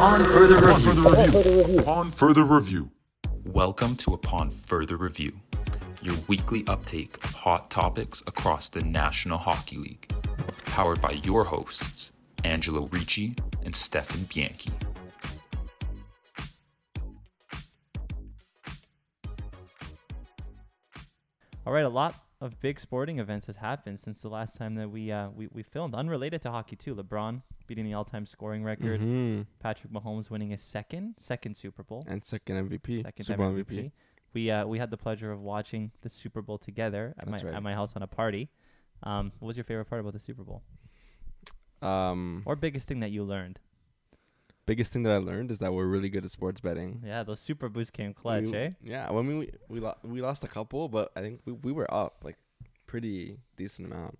Upon further review. Upon further review. Welcome to Upon Further Review, your weekly uptake of hot topics across the National Hockey League. Powered by your hosts, Angelo Ricci and Stefan Bianchi. All right, a lot of big sporting events has happened since the last time that we uh, we, we filmed, unrelated to hockey too. LeBron beating the all-time scoring record. Mhm. Patrick Mahomes winning his second second Super Bowl. And second MVP. second Super Bowl MVP. We uh, we had the pleasure of watching the Super Bowl together at That's my right. at my house on a party. Um, what was your favorite part about the Super Bowl, Um, or biggest thing that you learned? biggest thing that I learned is that we're really good at sports betting. Yeah, those Super Boosts came clutch, we, eh? Yeah, I mean, we we, lo- we lost a couple, but I think we, we were up like pretty decent amount.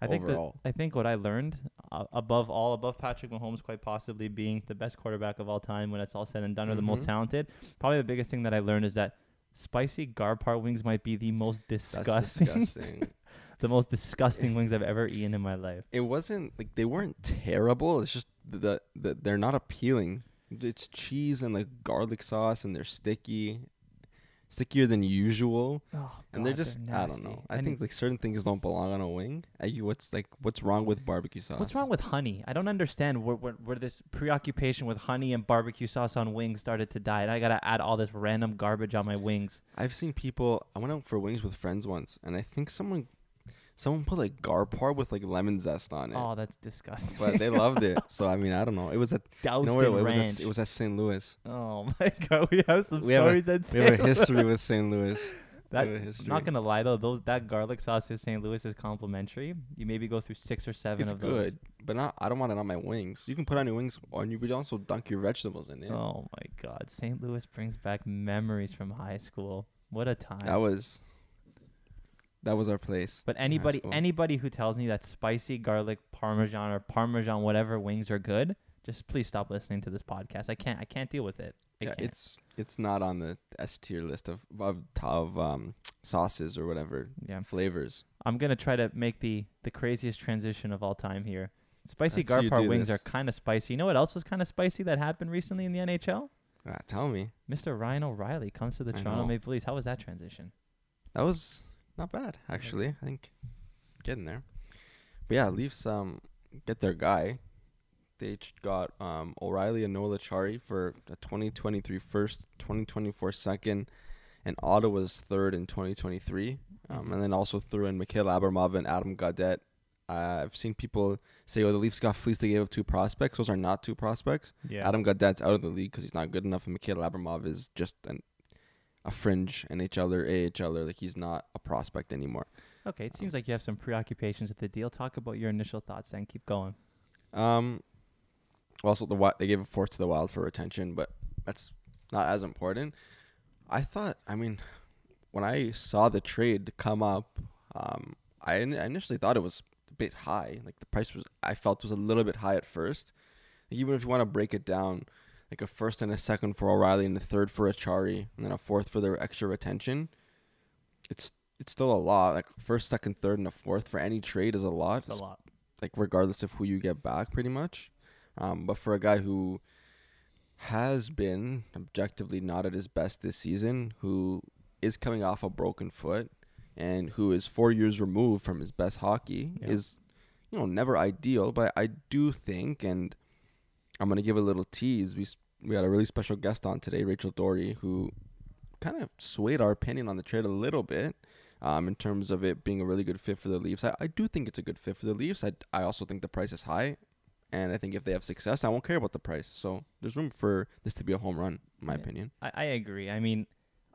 I think that. I think what I learned uh, above all, above Patrick Mahomes, quite possibly being the best quarterback of all time when it's all said and done, or the most Mhm. talented. Probably the biggest thing that I learned is that spicy Garpar wings might be the most disgusting, disgusting. the most disgusting wings I've ever eaten in my life. it wasn't like they weren't terrible. It's just the, the they're not appealing. It's cheese and like garlic sauce, and they're sticky, stickier than usual. Oh, and they're just I don't know. I think like certain things don't belong on a wing. You, what's like what's wrong with barbecue sauce? What's wrong with honey? I don't understand where, where, where this preoccupation with honey and barbecue sauce on wings started to die. And I gotta add all this random garbage on my wings. I've seen people. I went out for wings with friends once, and I think someone, someone put like garpar with like lemon zest on it. Oh, that's disgusting. But they loved it. So I mean, I don't know. It was at Doused it in was? ranch. At, it was at St. Louis. oh my god, we have some We have a- stories that We have a history with St. Louis. That, We have a I'm not gonna lie though, those that garlic sauce in St. Louis is complimentary. You maybe go through six or seven It's of those. good, but not. I don't want it on my wings. You can put on your wings, and you could also dunk your vegetables in it. Oh my god, St. Louis brings back memories from high school. What a time! That was. That was our place. but anybody anybody who tells me that spicy garlic parmesan or parmesan whatever wings are good, just please stop listening to this podcast. I can't I can't deal with it. I yeah, can't. it's it's not on the S tier list of of, of um, sauces or whatever yeah. flavors. I'm gonna try to make the the craziest transition of all time here. Spicy Let's Garpar wings this. are kind of spicy. You know what else was kind of spicy that happened recently in the NHL? Ah, tell me, Mr. Ryan O'Reilly comes to the I Toronto know. Maple Leafs. How was that transition? that was not bad actually. I think getting there. But yeah, Leafs um get their guy. They ch- got um O'Reilly and Noel Acciari for a 2023 first, 2024 second, and Ottawa's third in 2023. Um, and then also threw in Mikhail Abramov and Adam Gaudette. Uh, I've seen people say, "Oh, the Leafs got fleeced. They gave up two prospects. Those are not two prospects." Yeah. Adam Gaudette's out of the league because he's not good enough, and Mikhail Abramov is just an, a fringe NHLer, AHLer. Like he's not a prospect anymore. Okay, it seems like you have some preoccupations with the deal. Talk about your initial thoughts, then keep going. Um, also the they gave a fourth to the Wild for retention, but that's not as important. I thought. I mean, when I saw the trade come up, um, I, in- I initially thought it was a bit high. Like the price was, I felt was a little bit high at first. Like, even if you want to break it down, like a first and a second for O'Reilly, and a third for Acciari, and then a fourth for their extra retention, it's it's still a lot. Like first, second, third, and a fourth for any trade is a lot It's a lot. like regardless of who you get back, pretty much. Um, but for a guy who has been objectively not at his best this season, who is coming off a broken foot, and who is four years removed from his best hockey, Yeah. is you know never ideal. But I do think, and I'm gonna give a little tease. We we had a really special guest on today, Rachel Doerrie, who kind of swayed our opinion on the trade a little bit um, in terms of it being a really good fit for the Leafs. I, I do think it's a good fit for the Leafs. I, I also think the price is high. And I think if they have success, I won't care about the price. So there's room for this to be a home run, in my Yeah. opinion. I, I agree. I mean,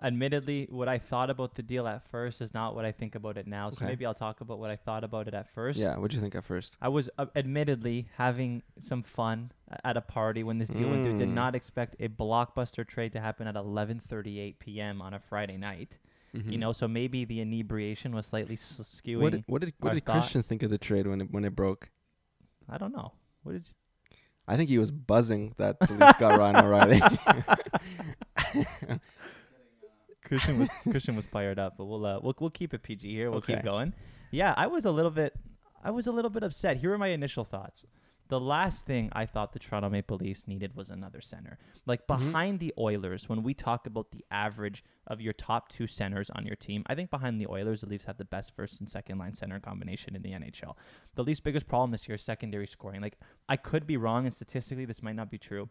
admittedly, what I thought about the deal at first is not what I think about it now. So Okay. maybe I'll talk about what I thought about it at first. Yeah, what'd you think at first? I was uh, admittedly having some fun at a party when this deal went through. Did Mm. not expect a blockbuster trade to happen at 11:38 p.m. on a Friday night. You know, so maybe the inebriation was slightly s- skewing. Mm-hmm. what did, what did, what did Christian think of the trade when it, when it broke? I don't know. What did you? I think he was buzzing that the Leafs got Ryan O'Reilly. Christian was Christian was fired up, but we'll uh, we'll we'll keep it PG here. We'll keep going. Yeah, I was a little bit I was a little bit upset. Here are my initial thoughts. the last thing I thought the Toronto Maple Leafs needed was another center. Like Mm-hmm. behind the Oilers, when we talk about the average of your top two centers on your team, I think behind the Oilers, the Leafs have the best first and second line center combination in the NHL. The Leafs' biggest problem this year is secondary scoring. Like I could be wrong, and statistically, this might not be true.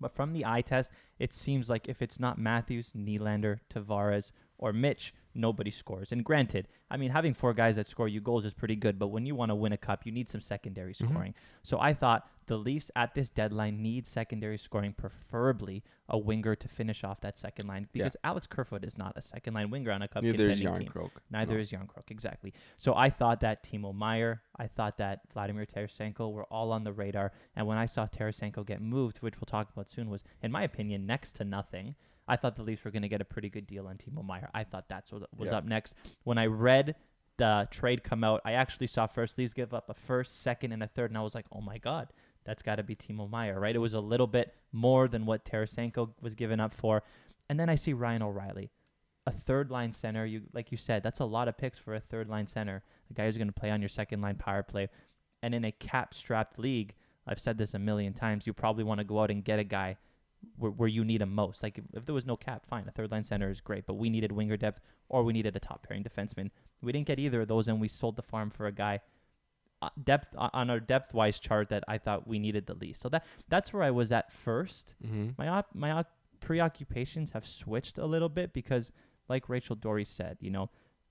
But from the eye test, it seems like if it's not Matthews, Nylander, Tavares, or Mitch, nobody scores. And granted, I mean, having four guys that score you goals is pretty good, but when you want to win a cup, you need some secondary mm-hmm. scoring. So I thought the Leafs at this deadline need secondary scoring, preferably a winger to finish off that second line, Yeah. because Alex Kerfoot is not a second line winger on a cup Neither is contending Yarn team. Croak. Neither No. is Järnkrok, exactly. So I thought that Timo Meier, I thought that Vladimir Tarasenko were all on the radar. And when I saw Tarasenko get moved, which we'll talk about soon, was, in my opinion, next to nothing. I thought the Leafs were going to get a pretty good deal on Timo Meier. I thought that's what was Yeah. up next. When I read the trade come out, I actually saw first Leafs give up a first, second, and a third, and I was like, oh my God, that's got to be Timo Meier, right? It was a little bit more than what Tarasenko was given up for. And then I see Ryan O'Reilly a third line center. You like you said, that's a lot of picks for a third line center. A guy who's going to play on your second line power play, and in a cap strapped league, I've said this a million times. You probably want to go out and get a guy where, where you need him most. Like if, if there was no cap, fine, a third line center is great, but we needed winger depth or we needed a top pairing defenseman. We didn't get either of those, and we sold the farm for a guy. Uh, depth uh, on our depth wise chart that I thought we needed the least. So that that's where I was at first Mm-hmm. my op- my op- preoccupations have switched a little bit because like Rachel Doerrie said, you know,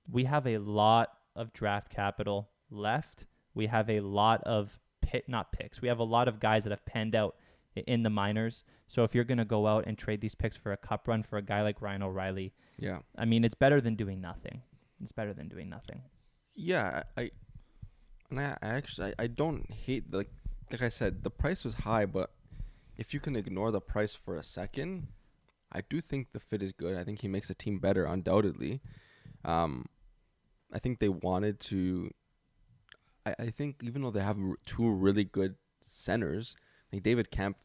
we have a lot of draft capital left. We have a lot of pit not picks. We have a lot of guys that have panned out in the minors. So if you're going to go out and trade these picks for a cup run for a guy like Ryan O'Reilly, Yeah. I mean, it's better than doing nothing. It's better than doing nothing. Yeah, I and I, actually I, I don't hate like like I said the price was high, but if you can ignore the price for a second, I do think the fit is good. I think he makes the team better, undoubtedly. Um, I think they wanted to. I, I think even though they have two really good centers, like David Kämpf,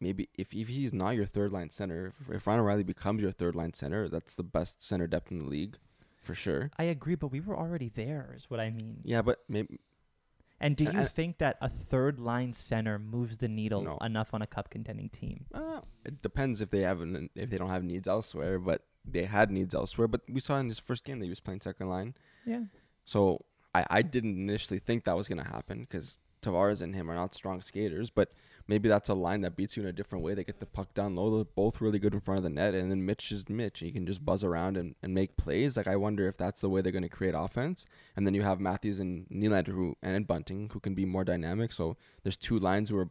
maybe if, if he's not your third line center, if, if Ryan O'Reilly becomes your third line center, that's the best center depth in the league, for sure. I agree, but we were already there, is what I mean. Yeah, but maybe And do you and- think that a third line center moves the needle No. enough on a cup contending team? Uh, it depends if they have an, if they don't have needs elsewhere, but they had needs elsewhere. But we saw in his first game that he was playing second line, Yeah. so I, I didn't initially think that was gonna happen because Tavares and him are not strong skaters. But maybe that's a line that beats you in a different way. They get the puck down low, they're both really good in front of the net, and then Mitch is Mitch, you can just buzz around and, and make plays. Like I wonder if that's the way they're gonna create offense. And then you have Matthews and Nylander who and Bunting who can be more dynamic. So there's two lines who are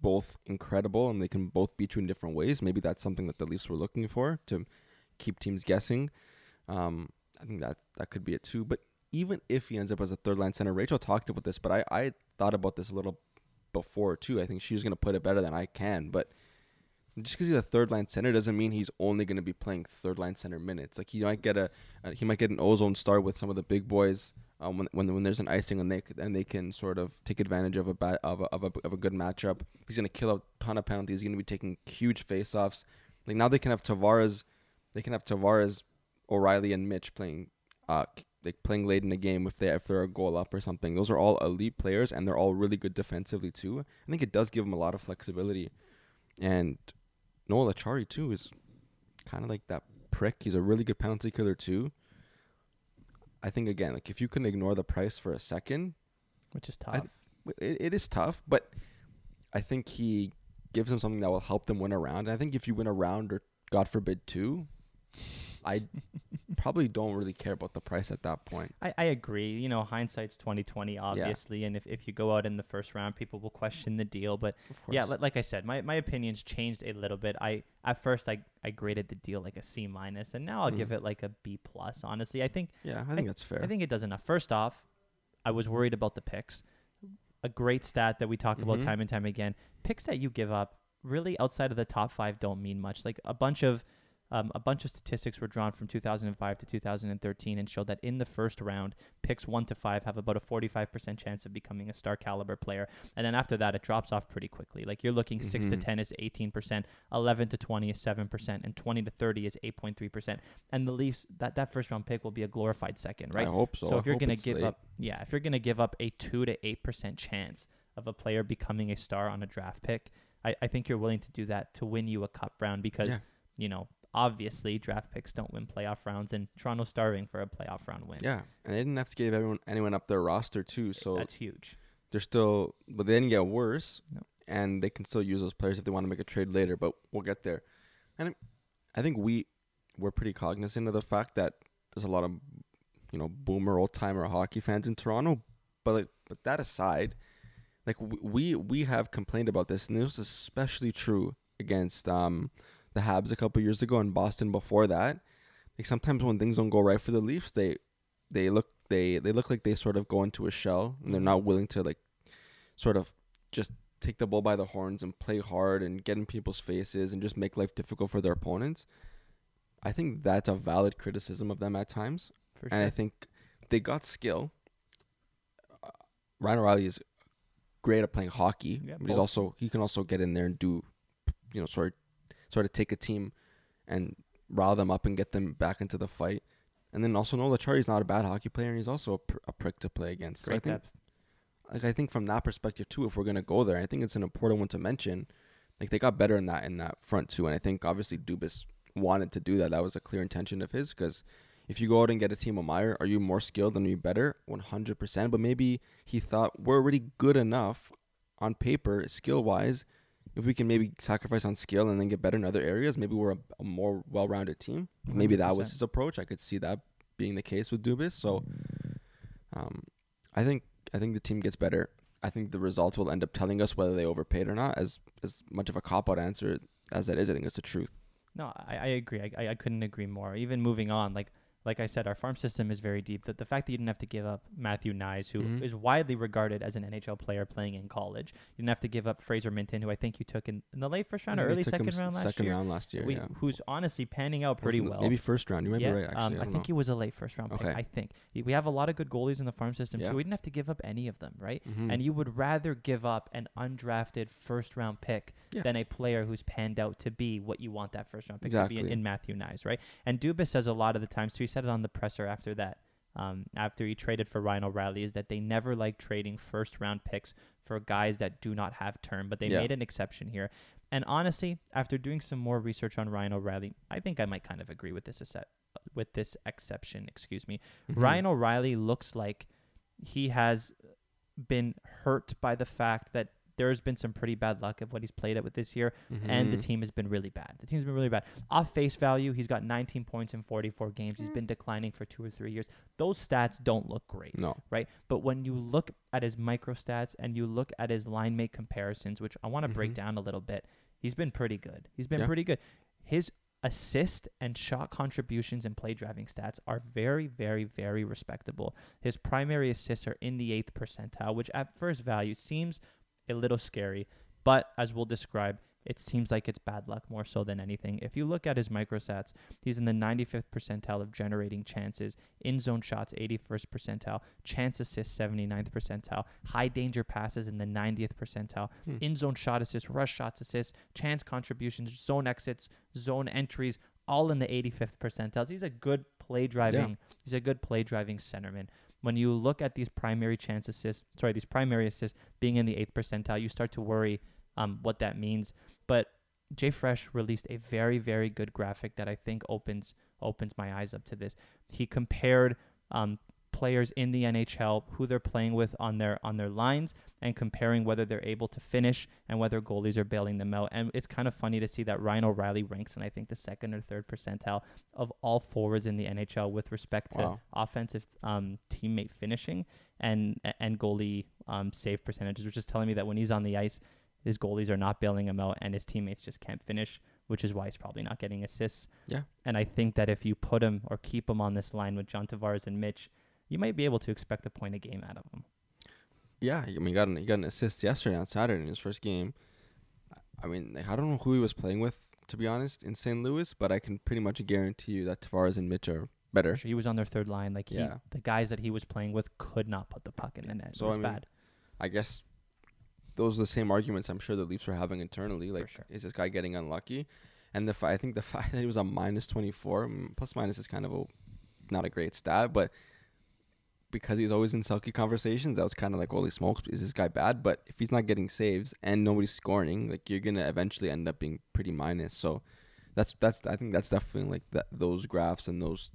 both incredible and they can both beat you in different ways. Maybe that's something that the Leafs were looking for to keep teams guessing. Um, I think that that could be it too. But even if he ends up as a third line center, Rachel talked about this, but I, I thought about this a little before too. I think she's going to put it better than I can. But just because he's a third line center doesn't mean he's only going to be playing third line center minutes. Like he might get a, he might get an ozone start with some of the big boys um, when, when when there's an icing and they and they can sort of take advantage of a bad of a, of a, of a good matchup. He's going to kill a ton of penalties. He's going to be taking huge faceoffs. Like now they can have Tavares, they can have Tavares, O'Reilly, and Mitch playing, uh, like playing late in the game if they if they're a goal up or something. Those are all elite players and they're all really good defensively too. I think it does give them a lot of flexibility, and Noel Acciari too is kind of like that prick. He's a really good penalty killer too. I think again, like if you can ignore the price for a second, Which is tough. th- it, it is tough, but I think he gives them something that will help them win a round. And I think if you win a round or God forbid two, I probably don't really care about the price at that point. I, I agree. You know, hindsight's twenty twenty, obviously, and if, if you go out in the first round, people will question the deal. But yeah, li- like I said, my, my opinions changed a little bit. I at first I, I graded the deal like a C minus, and now I'll give Mhm. it like a B plus. Honestly, I think yeah, I think that's fair. I think it does enough. First off, I was worried about the picks. A great stat that we talk about Mhm. time and time again. Picks that you give up really outside of the top five don't mean much. Like a bunch of um, a bunch of statistics were drawn from 2005 to 2013 and showed that in the first round, picks one to five have about a 45% chance of becoming a star caliber player. And then after that, it drops off pretty quickly. Like you're looking six to Mhm. 10 is 18%, 11 to 20 is 7%, and 20 to 30 is 8.3%. And the Leafs, that, that first round pick will be a glorified second, right? I hope so. So I if you're gonna give late. up, yeah, if you're gonna give up a two to eight percent chance of a player becoming a star on a draft pick, I, I think you're willing to do that to win you a cup round because Yeah. you know obviously draft picks don't win playoff rounds, and Toronto's starving for a playoff round win. Yeah, and they didn't have to give everyone anyone up their roster too. So that's huge. they're still, but they didn't get worse, No. and they can still use those players if they want to make a trade later. But we'll get there. And I- I think we we're pretty cognizant of the fact that there's a lot of you know boomer old timer hockey fans in Toronto. But like, but that aside, like we we have complained about this, and this was especially true against um the Habs a couple years ago and Boston before that. Like sometimes when things don't go right for the Leafs, they they look they they look like they sort of go into a shell and they're not willing to like sort of just take the bull by the horns and play hard and get in people's faces and just make life difficult for their opponents. I think that's a valid criticism of them at times. For And I think they got skill. Uh, Ryan O'Reilly is great at playing hockey, Yeah, but he's also he can also get in there and do, you know, sort sort of take a team and rile them up and get them back into the fight. And then also Noel Acciari's not a bad hockey player, and he's also a, pr- a prick to play against. So I Great think, depth. like I think from that perspective too, if we're gonna go there, I think it's an important one to mention. Like they got better in that in that front too, and I think obviously Dubas wanted to do that. That was a clear intention of his because if you go out and get a Timo Meier, are you more skilled and are you better? One hundred percent. But maybe he thought we're already good enough on paper, skill wise. If we can maybe sacrifice on skill and then get better in other areas, maybe we're a, a more well rounded team. Maybe that was 100%. his approach. I could see that being the case with Dubas. So um, I think I think the team gets better. I think the results will end up telling us whether they overpaid or not. As as much of a cop out answer as that is, I think it's the truth. No, I, I agree. I, I, I couldn't agree more. Even moving on, like like I said, our farm system is very deep. That the fact that you didn't have to give up Matthew Knies, who is Mhm. widely regarded as an NHL player playing in college, you didn't have to give up Fraser Minton, who I think you took in, in the late first round or early took second round last second year. round last year. we, yeah, Who's honestly panning out pretty well. Maybe first round. You might yeah, be right. Actually, um, I, I, think he was a late first round pick. Okay. I think we have a lot of good goalies in the farm system Yeah. too. We didn't have to give up any of them, right? Mhm. And you would rather give up an undrafted first round pick Yeah. than a player who's panned out to be what you want that first round pick to be in, in Matthew Knies, right? And Dubas says a lot of the times, so he said it on the presser after that, um, after he traded for Ryan O'Reilly, is that they never like trading first round picks for guys that do not have term, but they Yeah. made an exception here. And honestly, after doing some more research on Ryan O'Reilly, I think I might kind of agree with this with this exception. Excuse me. Mhm. Ryan O'Reilly looks like he has been hurt by the fact that there's been some pretty bad luck of what he's played at with this year, and the Mhm. team has been really bad. The team's been really bad. Off face value, he's got 19 points in 44 games. He's been declining for two or three years. Those stats don't look great No. right? But when you look at his micro stats and you look at his line mate comparisons, which I want to break Mhm. down a little bit, he's been pretty good. He's been Yeah. pretty good. His assist and shot contributions and play driving stats are very, very, very respectable. His primary assists are in the eighth percentile, which at first value seems a little scary, but as we'll describe, it seems like it's bad luck more so than anything. If you look at his microstats, he's in the 95th percentile of generating chances, in zone shots 81st percentile, chance assists 79th percentile, high danger passes in the 90th percentile, Hmm. in zone shot assists, rush shots assists, chance contributions, zone exits, zone entries, all in the 85th percentile. He's a good play driving. He's a good play driving centerman. When you look at these primary chance assists, sorry, these primary assists being in the eighth percentile, you start to worry um, what that means. But JFresh released a very, very good graphic that I think opens opens my eyes up to this. He compared um, players in the NHL who they're playing with on their on their lines and comparing whether they're able to finish and whether goalies are bailing them out. And it's kind of funny to see that Ryan O'Reilly ranks in I think the second or third percentile of all forwards in the NHL with respect to Wow. offensive um, teammate finishing and and goalie um, save percentages, which is telling me that when he's on the ice, his goalies are not bailing him out and his teammates just can't finish, which is why he's probably not getting assists. Yeah. And I think that if you put him or keep him on this line with John Tavares and Mitch, you might be able to expect a point a game out of him. Yeah, I mean, he got an, he got an assist yesterday on Saturday in his first game. I mean, like, I don't know who he was playing with, to be honest, in St. Louis, but I can pretty much guarantee you that Tavares and Mitch are better. He was on their third line. Like he, Yeah. the guys that he was playing with could not put the puck in the net. So, it was I mean, bad. I guess those are the same arguments I'm sure the Leafs are having internally. Like, sure. is this guy getting unlucky? And the fa- I think the fact that he was a minus 24, mm, plus minus is kind of a not a great stat, but because he's always in Selke conversations, I was kind of like, holy smokes, is this guy bad? But if he's not getting saves and nobody's scoring, like you're gonna eventually end up being pretty minus. So that's that's I think that's definitely like that those graphs and those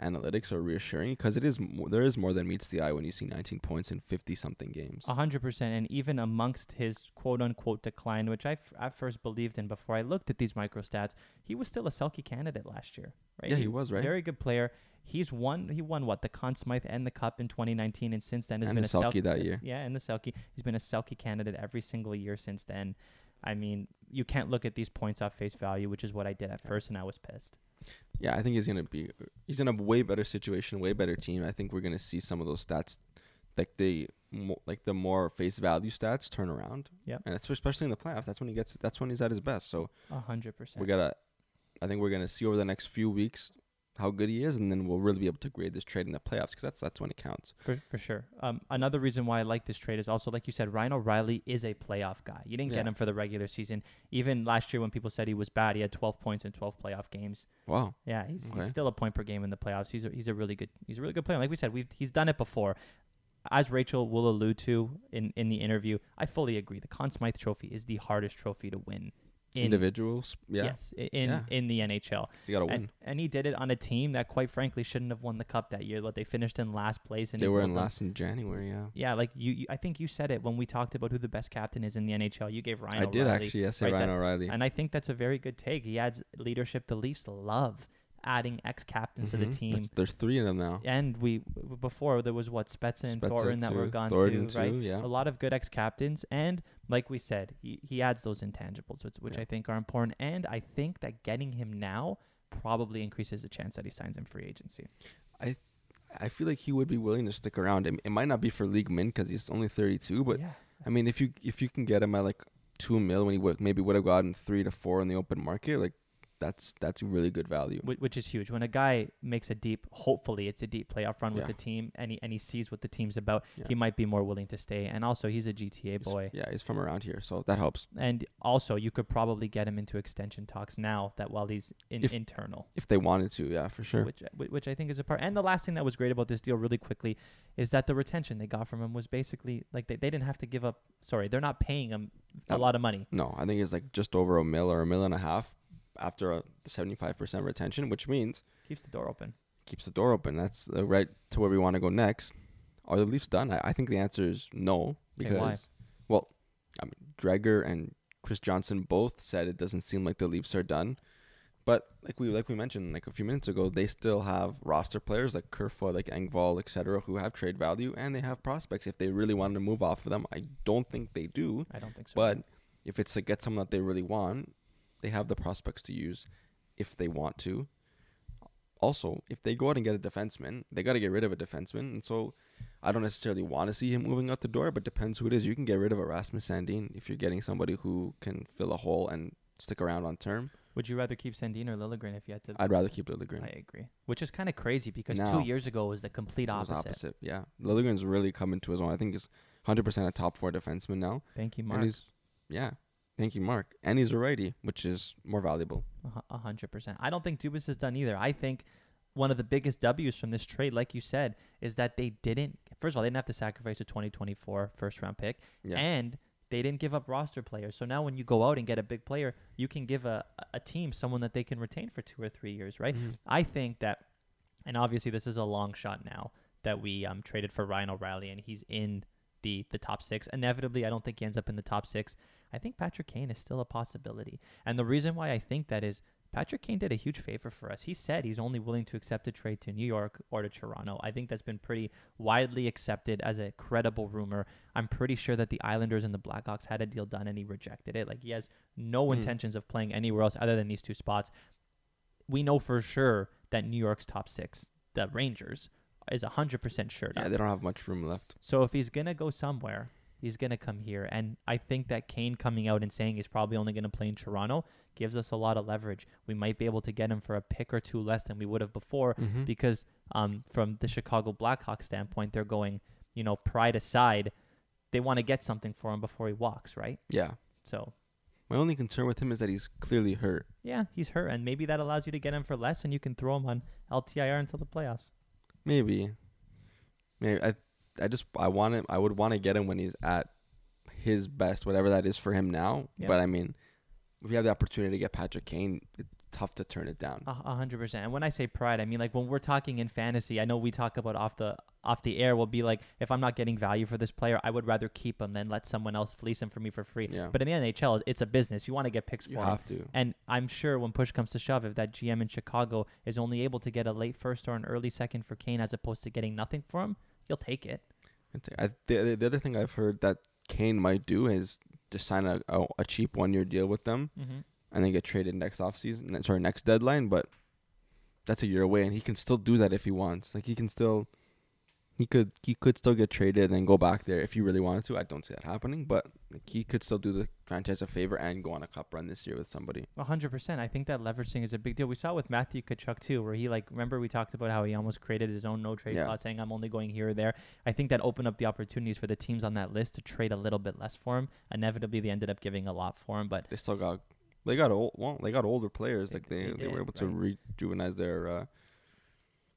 analytics are reassuring because it is more, there is more than meets the eye when you see 19 points in 50 something games. A hundred percent, and even amongst his quote unquote decline, which I f- at first believed in before I looked at these micro stats, he was still a Selke candidate last year, right? Yeah, he was, right? Very good player. He's won. He won what the Conn Smythe and the Cup in 2019, and since then has And been the a Selke that year. Yeah, and the Selke. He's been a Selke candidate every single year since then. I mean, you can't look at these points off face value, which is what I did at first, and I was pissed. Yeah, I think he's gonna be he's in a way better situation, way better team. I think we're gonna see some of those stats, like the like the more face value stats turn around. Yeah, and especially in the playoffs. That's when he gets. That's when he's at his best. So A hundred percent. we gotta. I think we're gonna see over the next few weeks how good he is, and then we'll really be able to grade this trade in the playoffs because that's that's when it counts. For for sure. Um, another reason why I like this trade is also like you said, Ryan O'Reilly is a playoff guy. You didn't get him for the regular season. Even last year when people said he was bad, he had 12 points in 12 playoff games. Wow. Yeah, he's, Okay. he's still a point per game in the playoffs. He's a, he's a really good he's a really good player. Like we said, we've he's done it before. As Rachel will allude to in, in the interview, I fully agree. The Conn Smythe Trophy is the hardest trophy to win. In, Individuals, yeah, Yes, in Yeah. in the NHL. you gotta And, win. and he did it on a team that, quite frankly, shouldn't have won the cup that year. But they finished in last place. And They were in last in January. Yeah, Yeah, like you, you, I think you said it when we talked about who the best captain is in the NHL. You gave Ryan. I did actually. Yes, say right, Ryan that- O'Reilly. and I think that's a very good take. He adds leadership. The Leafs love adding ex captains to the Mhm. team. That's- there's three of them now. And we before there was what Spezza and Thornton that were gone Thornton too, right? too, yeah. A lot of good ex captains, and like we said, he, he adds those intangibles, which, which Yeah. I think are important. And I think that getting him now probably increases the chance that he signs in free agency. I feel like he would be willing to stick around. It, it might not be for league min because he's only 32, but yeah, I mean, if you if you can get him at like two mil when he would maybe would have gotten three to four in the open market, like that's that's really good value. Which is huge. When a guy makes a deep, hopefully it's a deep playoff run with Yeah. the team, and he and he sees what the team's about, Yeah. he might be more willing to stay. And also, he's a GTA He's- boy. Yeah, he's from around here, so that helps. And also, you could probably get him into extension talks now that while he's in If- internal, If they wanted to, yeah, for sure. which which I think is a part. And the last thing that was great about this deal, really quickly, is that the retention they got from him was basically like they, they didn't have to give up. Sorry, they're not paying him a lot of money. No, I think it's like just over a mil or a mil and a half after a 75% retention, which means Keeps the door open. keeps the door open. That's uh, right to where we want to go next. Are the Leafs done? I, I think the answer is no because, why? well, I mean, Dreger and Chris Johnston both said it doesn't seem like the Leafs are done. But like we like we mentioned like a few minutes ago, they still have roster players like Kerfoot, like Engvall, etc., who have trade value and they have prospects. If they really wanted to move off of them, I don't think they do. I don't think so. But if it's to get someone that they really want, they have the prospects to use if they want to. Also, if they go out and get a defenseman, they got to get rid of a defenseman. And so I don't necessarily want to see him moving out the door, but depends who it is. You can get rid of Erasmus Sandin if you're getting somebody who can fill a hole and stick around on term. would you rather keep Sandin or Liljegren if you had to? I'd rather keep Liljegren. I agree. Which is kind of crazy because Now- two years ago was the complete opposite. opposite. Yeah. Liljegren's really coming to his own. I think he's 100% a top four defenseman now. Thank you, And he's, yeah. Thank you, Mark. And he's a righty, which is more valuable. A hundred percent. I don't think Dubas is done either. I think one of the biggest W's from this trade, like you said, is that they didn't. First of all, they didn't have to sacrifice a 2024 first round pick, Yeah. and they didn't give up roster players. So now, when you go out and get a big player, you can give a a team someone that they can retain for two or three years, right? Mhm. I think that, and obviously this is a long shot now that we um, traded for Ryan O'Reilly and he's in the the top six. Inevitably, I don't think he ends up in the top six. I think Patrick Kane is still a possibility, and the reason why I think that is Patrick Kane did a huge favor for us. He said he's only willing to accept a trade to New York or to Toronto. I think that's been pretty widely accepted as a credible rumor. I'm pretty sure that the Islanders and the Blackhawks had a deal done and he rejected it. Like he has no Hmm. intentions of playing anywhere else other than these two spots we know for sure that New York's top six, the Rangers, is 100% sure. Yeah, they don't have much room left. so if he's going to go somewhere, he's going to come here. And I think that Kane coming out and saying he's probably only going to play in Toronto gives us a lot of leverage. We might be able to get him for a pick or two less than we would have before Mm-hmm. because um, from the Chicago Blackhawks standpoint, they're going, you know, pride aside, they want to get something for him before he walks, right? Yeah. So My only concern with him is that he's clearly hurt. yeah, he's hurt, and maybe that allows you to get him for less, and you can throw him on LTIR until the playoffs. Maybe. maybe I I just I want him. I would want to get him when he's at his best, whatever that is for him now. Yeah. But I mean, if you have the opportunity to get Patrick Kane, it's tough to turn it down. A hundred percent. And when I say pride, I mean like when we're talking in fantasy. I know we talk about off the off the air. We'll be like, if I'm not getting value for this player, I would rather keep him than let someone else fleece him for me for free. Yeah. But in the NHL, it's a business. You want to get picks you for him. have to. And I'm sure when push comes to shove, if that GM in Chicago is only able to get a late first or an early second for Kane as opposed to getting nothing for him, he'll take it. I, the, the other thing I've heard that Kane might do is just sign a, a, a cheap one year deal with them Mm-hmm. And then get traded next offseason. Sorry, next deadline. But that's a year away, and he can still do that if he wants. Like he can still, he could he could still get traded and then go back there if he really wanted to. I don't see that happening, but like, he could still do the franchise a favor and go on a cup run this year with somebody. Hundred percent. I think that leveraging is a big deal. We saw it with Matthew Tkachuk too, where he like remember we talked about how he almost created his own no trade Yeah. clause, saying I'm only going here or there. I think that opened up the opportunities for the teams on that list to trade a little bit less for him. Inevitably, they ended up giving a lot for him, but They still got they got old well they got older players They- like they they they, were did, able to right. rejuvenize their uh,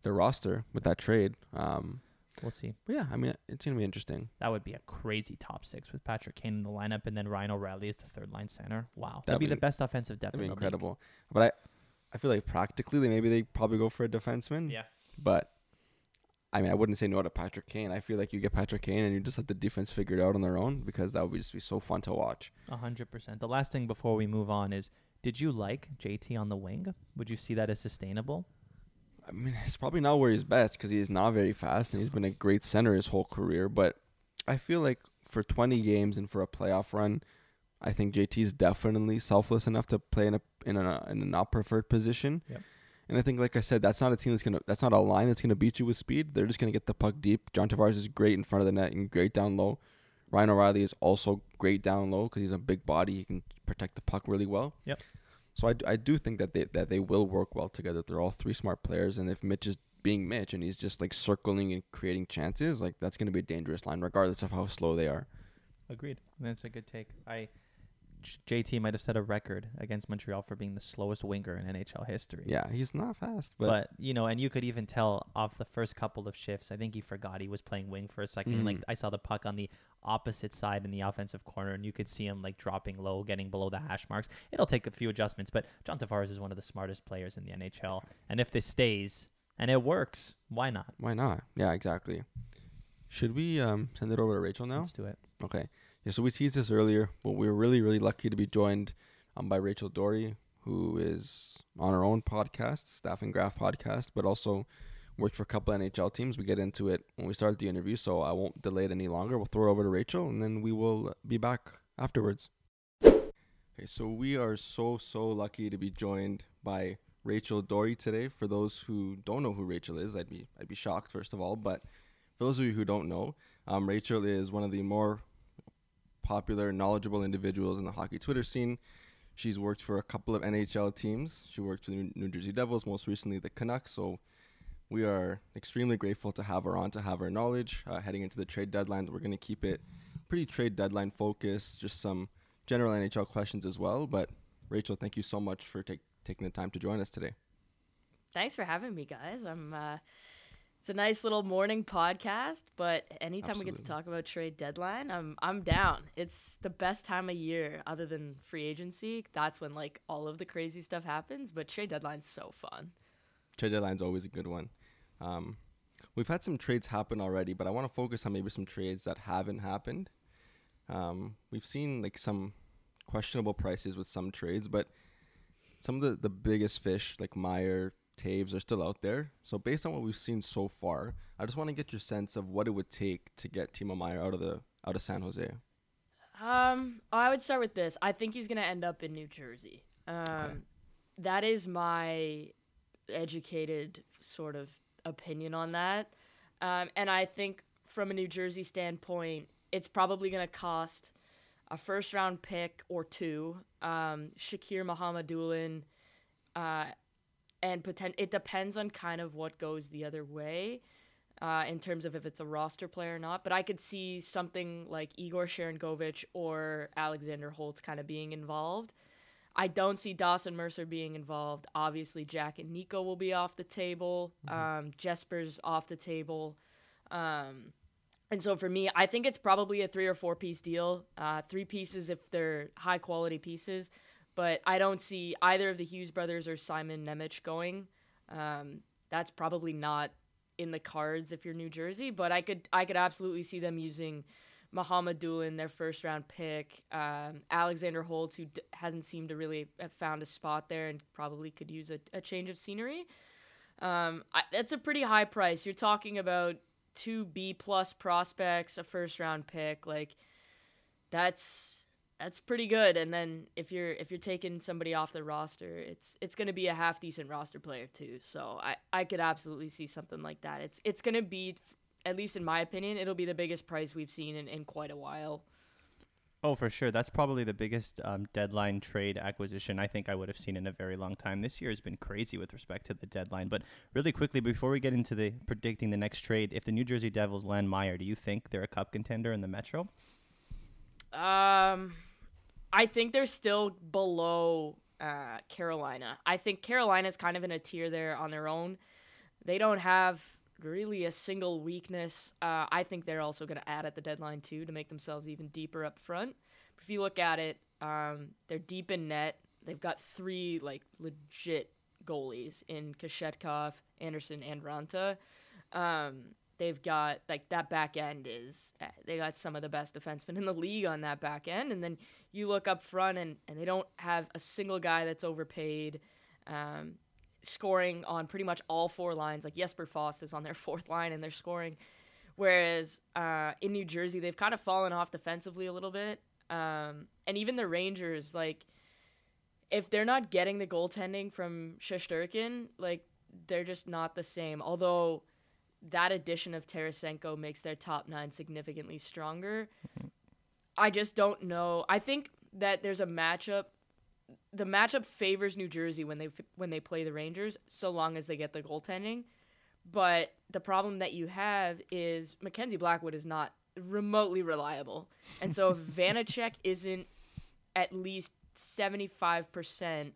their roster with that trade. Um, we'll see. but yeah, I mean it's gonna be interesting. That would be a crazy top six with Patrick Kane in the lineup, and then Ryan O'Reilly as the third line center. Wow, that'd, That'd be, be- the best offensive depth. That'd be in the league. incredible. But I I feel like practically they maybe they probably go for a defenseman. Yeah. But I mean I wouldn't say no to Patrick Kane. I feel like you get Patrick Kane and you just let the defense figure it out on their own because that would just be so fun to watch. A hundred percent. The last thing before we move on is, did you like JT on the wing? Would you see that as sustainable? I mean, it's probably not where he's best because he's not very fast and he's been a great center his whole career. But I feel like for 20 games and for a playoff run, I think JT is definitely selfless enough to play in a in a in a not preferred position. Yep. And I think, like I said, that's not a team that's gonna that's not a line that's gonna beat you with speed. They're just gonna get the puck deep. John Tavares is great in front of the net and great down low. Ryan O'Reilly is also great down low because he's a big body. He can protect the puck really well. Yep. So I, I do think that they that they will work well together. They're all three smart players, and if Mitch is being Mitch and he's just like circling and creating chances, like that's going to be a dangerous line, regardless of how slow they are. Agreed. That's a good take. I JT might have set a record against Montreal for being the slowest winger in NHL history. Yeah, he's not fast, but, But, you know, and you could even tell off the first couple of shifts. I think he forgot he was playing wing for a 2nd Like Mhm. I saw the puck on the opposite side in the offensive corner, and you could see him like dropping low, getting below the hash marks. It'll take a few adjustments, but John Tavares is one of the smartest players in the NHL. And if this stays and it works, why not? why not? Yeah, exactly. Should we um, send it over to Rachel now? Let's do it. Okay. Yeah, so we teased this earlier, but we were really, really lucky to be joined um, by Rachel Doerrie, who is on her own podcast, Staff and Graph podcast, but also worked for a couple NHL teams. We get into it when we start the interview, so I won't delay it any longer. We'll throw it over to Rachel, and then we will be back afterwards. Okay, so we are so, so lucky to be joined by Rachel Doerrie today. For those who don't know who Rachel is, I'd be I'd be shocked first of all, but for those of you who don't know, um, Rachel is one of the more popular, knowledgeable individuals in the hockey Twitter scene. She's worked for a couple of NHL teams. She worked for the New- Jersey Devils, most recently the Canucks. So we are extremely grateful to have her on, to have her knowledge uh, heading into the trade deadlines. We're going to keep it pretty trade deadline focused, just some general NHL questions as well. But Rachel, thank you so much for take, taking the time to join us today. Thanks for having me, guys. I'm. Uh, it's a nice little morning podcast, but anytime we get to talk about trade deadline, I'm I'm down. It's the best time of year, other than free agency. That's when like all of the crazy stuff happens. But trade deadline's so fun. Trade deadline's always a good one. Um, we've had some trades happen already, but I want to focus on maybe some trades that haven't happened. Um, we've seen like some questionable prices with some trades, but some of the, the biggest fish like Meier, Toews are still out there. So based on what we've seen so far, I just want to get your sense of what it would take to get Timo Meier out of the out of San Jose. Um, I would start with this. I think he's gonna end up in New Jersey. Um, that is my educated sort of opinion on that. Um, and I think from a New Jersey standpoint, it's probably gonna cost a first round pick or two. Um, Shakir Mukhamadullin, uh, and poten- it depends on kind of what goes the other way uh, in terms of if it's a roster player or not. But I could see something like Igor Sharangovich or Alexander Holtz kind of being involved. I don't see Dawson Mercer being involved. Obviously, Jack and Nico will be off the table. Um, Jesper's off the table. Um, and so for me, I think it's probably a three or four piece deal. Uh, three pieces if they're high quality pieces, but I don't see either of the Hughes brothers or Simon Nemec going. Um, that's probably not in the cards if you're New Jersey, but I could I could absolutely see them using Mukhamadullin, their first round pick, um, Alexander Holtz, who d- hasn't seemed to really have found a spot there and probably could use a, a change of scenery. Um, I, that's a pretty high price. You're talking about two B plus prospects, a first round pick. Like that's that's pretty good. And then if you're if you're taking somebody off the roster, it's it's going to be a half decent roster player too. So I I could absolutely see something like that. It's it's going to be at least in my opinion, it'll be the biggest price we've seen in, in quite a while. Oh, for sure. That's probably the biggest um, deadline trade acquisition I think I would have seen in a very long time. This year has been crazy with respect to the deadline. But really quickly, before we get into the predicting the next trade, if the New Jersey Devils land Meier, do you think they're a cup contender in the Metro? Um, I think they're still below uh, Carolina. I think Carolina's kind of in a tier there on their own. They don't have really a single weakness. Uh, I think they're also going to add at the deadline too to make themselves even deeper up front. But if you look at it, um, they're deep in net. They've got three like legit goalies in Kochetkov, Andersen, and Raanta. Um, they've got like that back end is uh, they got some of the best defensemen in the league on that back end, and then you look up front and and they don't have a single guy that's overpaid. Um, scoring on pretty much all four lines. Like Jesper Fast is on their fourth line and they're scoring. Whereas uh, in New Jersey, they've kind of fallen off defensively a little bit. Um, and even the Rangers, like, if they're not getting the goaltending from Shesterkin, like, they're just not the same. Although that addition of Tarasenko makes their top nine significantly stronger. Mm-hmm. I just don't know. I think that there's a matchup the matchup favors New Jersey when they when they play the Rangers, so long as they get the goaltending. But the problem that you have is Mackenzie Blackwood is not remotely reliable, and so if Vanecek isn't at least seventy five percent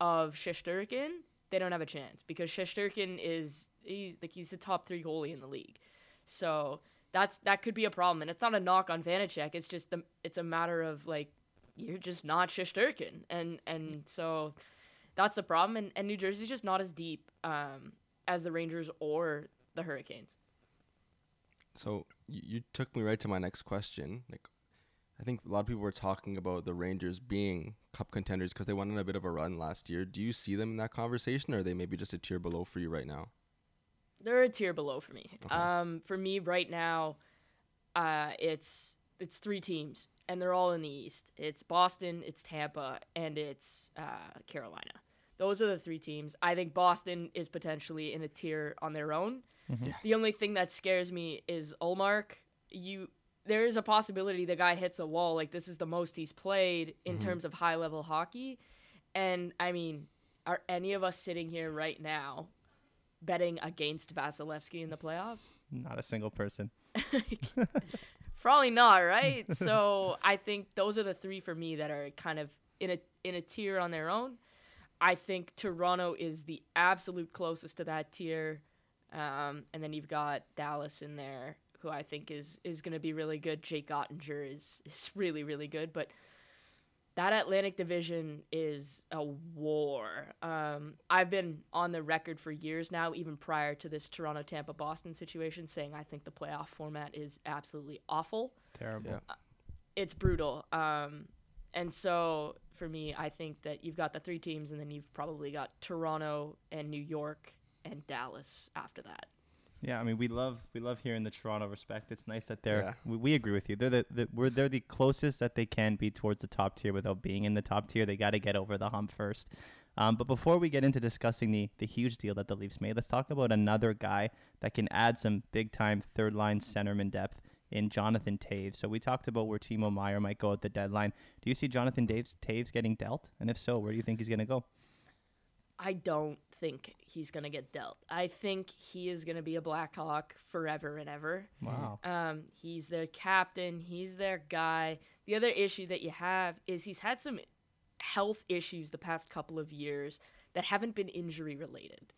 of Shesterkin, they don't have a chance because Shesterkin is he, like he's a top three goalie in the league. So that's that could be a problem, and it's not a knock on Vanecek. It's just the it's a matter of like you're just not Shesterkin, and and so that's the problem. And, and New Jersey's just not as deep um, as the Rangers or the Hurricanes. So you, you took me right to my next question. Like, I think a lot of people were talking about the Rangers being cup contenders because they went on a bit of a run last year. Do you see them in that conversation, or are they maybe just a tier below for you right now? They're a tier below for me. Okay. Um, for me right now, uh, it's it's three teams and they're all in the East. It's Boston, it's Tampa, and it's uh, Carolina. Those are the three teams. I think Boston is potentially in a tier on their own. Mm-hmm. Yeah. The only thing that scares me is Ullmark. You, there is a possibility the guy hits a wall. Like this is the most he's played in mm-hmm. terms of high level hockey, and I mean, are any of us sitting here right now betting against Vasilevskiy in the playoffs? Not a single person. Probably not, right? so I think those are the three for me that are kind of in a in a tier on their own. I think Toronto is the absolute closest to that tier, um, and then you've got Dallas in there, who I think is is going to be really good. Jake Oettinger is is really really good, but that Atlantic Division is a war. Um, I've been on the record for years now, even prior to this Toronto Tampa Boston situation, saying I think the playoff format is absolutely awful. Terrible. Yeah. Uh, it's brutal. Um, and so for me, I think that you've got the three teams, and then you've probably got Toronto and New York and Dallas after that. Yeah, I mean, we love we love hearing the Toronto respect. It's nice that they're. Yeah. We, we, agree with you. They're the, the we're they're the closest that they can be towards the top tier without being in the top tier. They got to get over the hump first. Um, but before we get into discussing the the huge deal that the Leafs made, let's talk about another guy that can add some big time third line centerman depth in Jonathan Toews. So we talked about where Timo Meier might go at the deadline. Do you see Jonathan Taves, Toews getting dealt? And if so, where do you think he's going to go? I don't think he's gonna get dealt. I think he is gonna be a Blackhawk forever and ever. Wow. Um, he's their captain. He's their guy. The other issue that you have is he's had some health issues the past couple of years that haven't been injury related.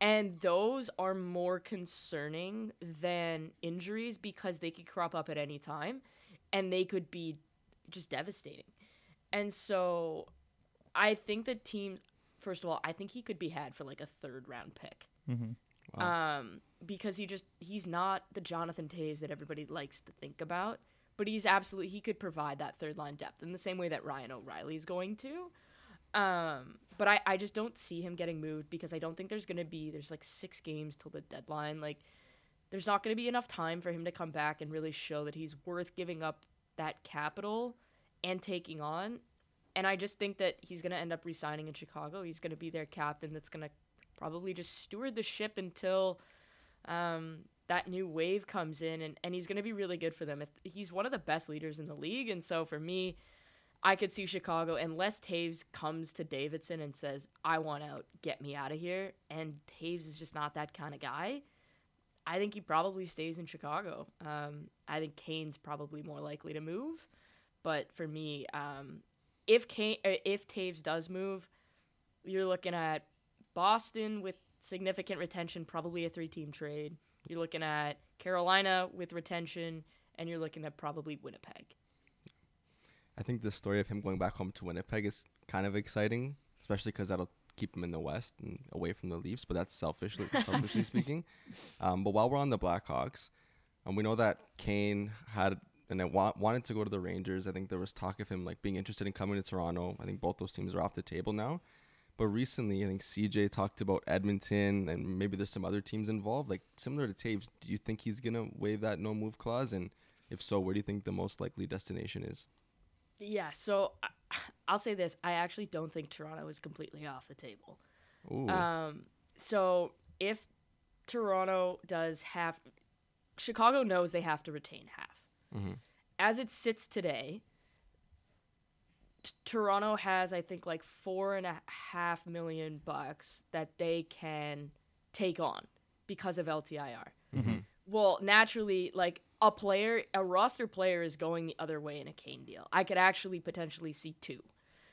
And those are more concerning than injuries because they could crop up at any time and they could be just devastating. And so I think that teams, first of all, I think he could be had for like a third round pick. Mm-hmm. Um, because he just, he's not the Jonathan Toews that everybody likes to think about, but he's absolutely, he could provide that third line depth in the same way that Ryan O'Reilly is going to. Um, but I, I just don't see him getting moved because I don't think there's going to be, there's like six games till the deadline. Like, there's not going to be enough time for him to come back and really show that he's worth giving up that capital and taking on. And I just think that he's going to end up resigning in Chicago. He's going to be their captain that's going to probably just steward the ship until um, that new wave comes in. And, and he's going to be really good for them. If He's one of the best leaders in the league. And so for me, I could see Chicago, unless Toews comes to Davidson and says, I want out, get me out of here. And Toews is just not that kind of guy. I think he probably stays in Chicago. Um, I think Kane's probably more likely to move. But for me, um, if Kane, uh, if Toews does move, you're looking at Boston with significant retention, probably a three-team trade. You're looking at Carolina with retention, and you're looking at probably Winnipeg. I think the story of him going back home to Winnipeg is kind of exciting, especially because that'll keep him in the West and away from the Leafs. But that's selfishly, selfishly speaking. Um, but while we're on the Blackhawks, um, we know that Kane had and I wa- wanted to go to the Rangers. I think there was talk of him like being interested in coming to Toronto. I think both those teams are off the table now. But recently, I think CJ talked about Edmonton and maybe there's some other teams involved. Like similar to Toews, do you think he's gonna waive that no move clause? And if so, where do you think the most likely destination is? Yeah, so I'll say this: I actually don't think Toronto is completely off the table. Ooh, Um, so if Toronto does have, Chicago knows they have to retain half. Mhm. As it sits today, t- Toronto has I think like four and a half million bucks that they can take on because of LTIR. Well, naturally, like a player, a roster player is going the other way in a Kane deal. I could actually potentially see two.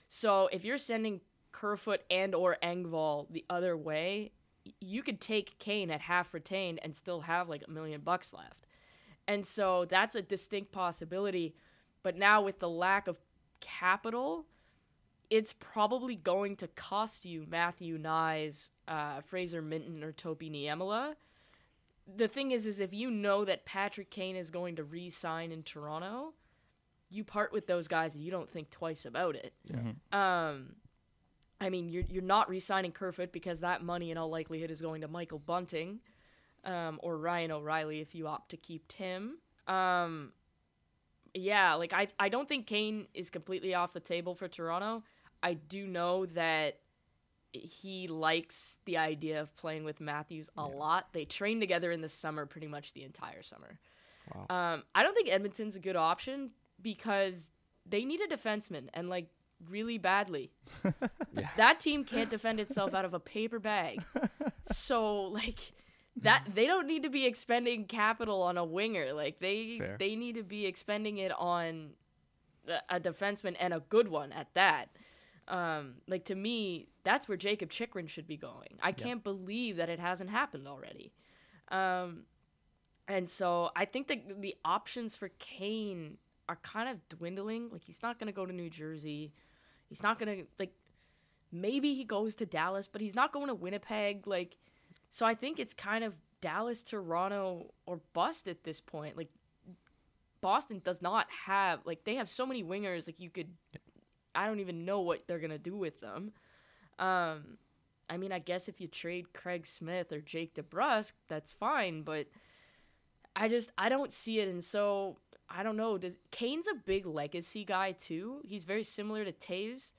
So if you're sending Kerfoot and or Engvall the other way, you could take Kane at half retained and still have like a million bucks left. And so that's a distinct possibility. But now with the lack of capital, it's probably going to cost you Matthew Knies, uh, Fraser Minten, or Topi Niemela. The thing is, is if you know that Patrick Kane is going to re-sign in Toronto, you part with those guys and you don't think twice about it. Um, I mean, you're you're not re-signing Kerfoot because that money in all likelihood is going to Michael Bunting, um, or Ryan O'Reilly if you opt to keep him. Um, yeah, like I I don't think Kane is completely off the table for Toronto. I do know that he likes the idea of playing with Matthews a lot. They trained together in the summer, pretty much the entire summer. Wow. Um, I don't think Edmonton's a good option because they need a defenseman and like really badly. Yeah. That team can't defend itself out of a paper bag. So like that they don't need to be expending capital on a winger. Like they Fair. they need to be expending it on a- a defenseman and a good one at that. Um, like to me, that's where Jakob Chychrun should be going. I can't believe that it hasn't happened already. Um, and so I think that the options for Kane are kind of dwindling. Like he's not going to go to New Jersey. He's not going to like maybe he goes to Dallas, but he's not going to Winnipeg like so I think it's kind of Dallas, Toronto or bust at this point. Like Boston does not have like they have so many wingers like you could I don't even know what they're to do with them. Um I mean, I guess if you trade Craig Smith or Jake DeBrusk, that's fine, but I just I don't see it, and so I don't know. Does Kane's a big legacy guy too? He's very similar to Toews.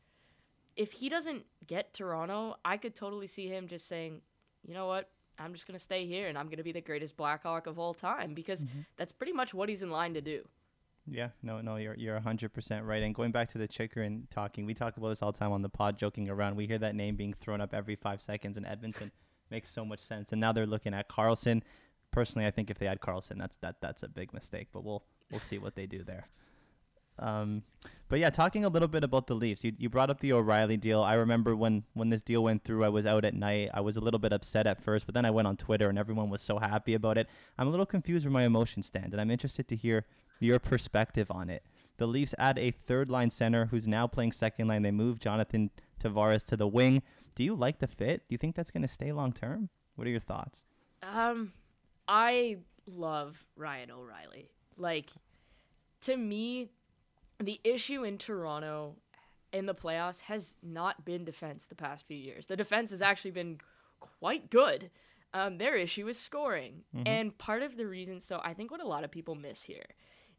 If he doesn't get Toronto, I could totally see him just saying, "You know what? I'm just gonna stay here, and I'm gonna be the greatest Blackhawk of all time," because that's pretty much what he's in line to do. Yeah, no, no, you're you're hundred percent right. And going back to the Chychrun talking, we talk about this all the time on the pod, joking around. We hear that name being thrown up every five seconds, and Edmonton makes so much sense. And now they're looking at Karlsson. Personally, I think if they add Karlsson, that's that that's a big mistake. But we'll we'll see what they do there. Um, but yeah, talking a little bit about the Leafs, you, you brought up the O'Reilly deal. I remember when when this deal went through, I was out at night. I was a little bit upset at first, but then I went on Twitter and everyone was so happy about it. I'm a little confused where my emotions stand, and I'm interested to hear your perspective on it. The Leafs add a third line center who's now playing second line. They move Jonathan Tavares to the wing. Do you like the fit? Do you think that's going to stay long term? What are your thoughts? Um, I love Ryan O'Reilly. Like, to me, the issue in Toronto in the playoffs has not been defense the past few years. The defense has actually been quite good. Um, their issue is scoring. And part of the reason, so I think what a lot of people miss here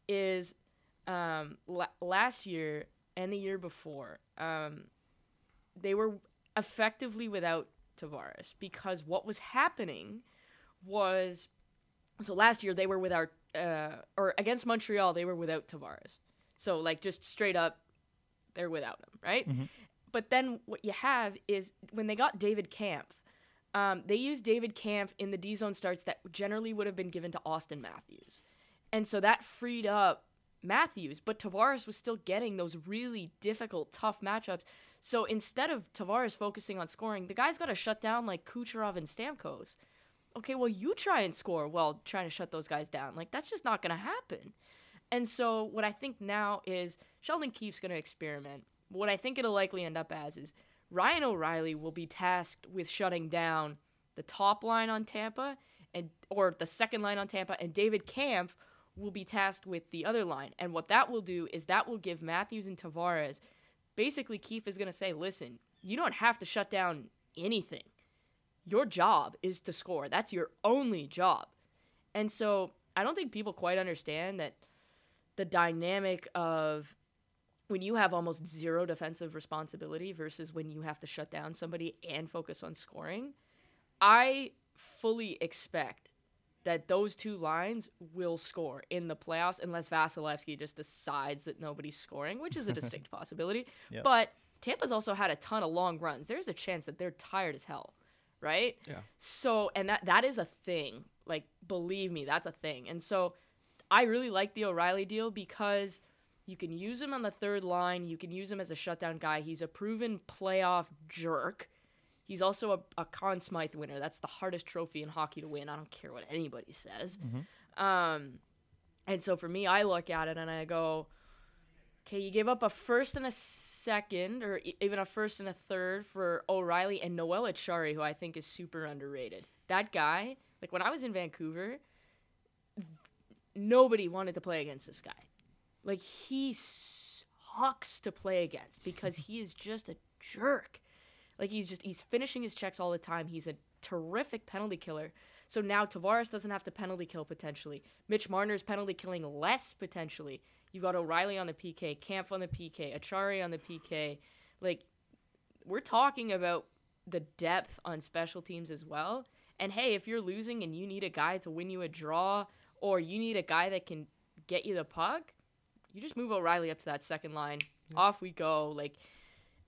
is um, la- last year and the year before, um, they were effectively without Tavares because what was happening was so last year they were without uh, or against Montreal they were without Tavares. So like just straight up they're without him, right? But then what you have is when they got David Kämpf, um, they used David Kämpf in the D zone starts that generally would have been given to Auston Matthews. And so that freed up Matthews, but Tavares was still getting those really difficult, tough matchups. So instead of Tavares focusing on scoring, the guy's got to shut down like Kucherov and Stamkos. Okay, well, you try and score while trying to shut those guys down. Like, that's just not going to happen. And so, what I think now is Sheldon Keefe's going to experiment. What I think it'll likely end up as is Ryan O'Reilly will be tasked with shutting down the top line on Tampa and or the second line on Tampa, and David Kämpf will be tasked with the other line. And what that will do is that will give Matthews and Tavares basically Keefe is going to say, listen, you don't have to shut down anything. Your job is to score. That's your only job. And so I don't think people quite understand that the dynamic of when you have almost zero defensive responsibility versus when you have to shut down somebody and focus on scoring. I fully expect that those two lines will score in the playoffs unless Vasilevskiy just decides that nobody's scoring, which is a distinct possibility. Yep. But Tampa's also had a ton of long runs. There's a chance that they're tired as hell, right? Yeah. So, and that that is a thing. Like, believe me, that's a thing. And so, I really like the O'Reilly deal because you can use him on the third line. You can use him as a shutdown guy. He's a proven playoff jerk. He's also a, a Conn Smythe winner. That's the hardest trophy in hockey to win. I don't care what anybody says. Um, and so for me, I look at it and I go, okay, you gave up a first and a second, or even a first and a third for O'Reilly and Noel Acciari, who I think is super underrated. That guy, like when I was in Vancouver, nobody wanted to play against this guy. Like he sucks to play against because he is just a jerk. Like he's just he's finishing his checks all the time. He's a terrific penalty killer. So now Tavares doesn't have to penalty kill potentially. Mitch Marner's penalty killing less potentially. You've got O'Reilly on the PK, Kämpf on the PK, Acciari on the PK. Like we're talking about the depth on special teams as well. And hey, if you're losing and you need a guy to win you a draw, or you need a guy that can get you the puck, you just move O'Reilly up to that second line. Off we go. Like,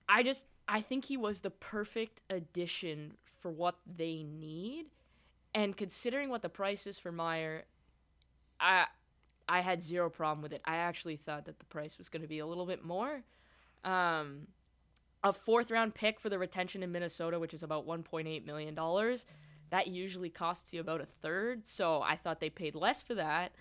I just I think he was the perfect addition for what they need. And considering what the price is for Meier, I I had zero problem with it. I actually thought that the price was going to be a little bit more. Um, a fourth round pick for the retention in Minnesota, which is about 1.8 million dollars. That usually costs you about a third, so I thought they paid less for that.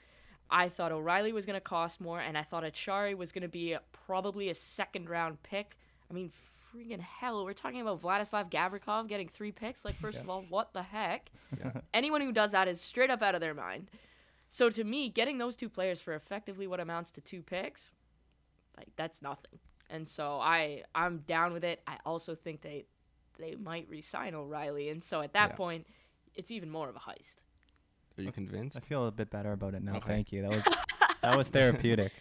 I thought O'Reilly was going to cost more, and I thought Acciari was going to be a, probably a second round pick. I mean, freaking hell, we're talking about Vladislav Gavrikov getting three picks. Like, first of all, what the heck? Anyone who does that is straight up out of their mind. So to me, getting those two players for effectively what amounts to two picks, like that's nothing. And so I I'm down with it. I also think they they might re-sign O'Reilly, and so at that Yeah. point, it's even more of a heist. Are you convinced? I feel a bit better about it now. Okay. Thank you. That was that was therapeutic.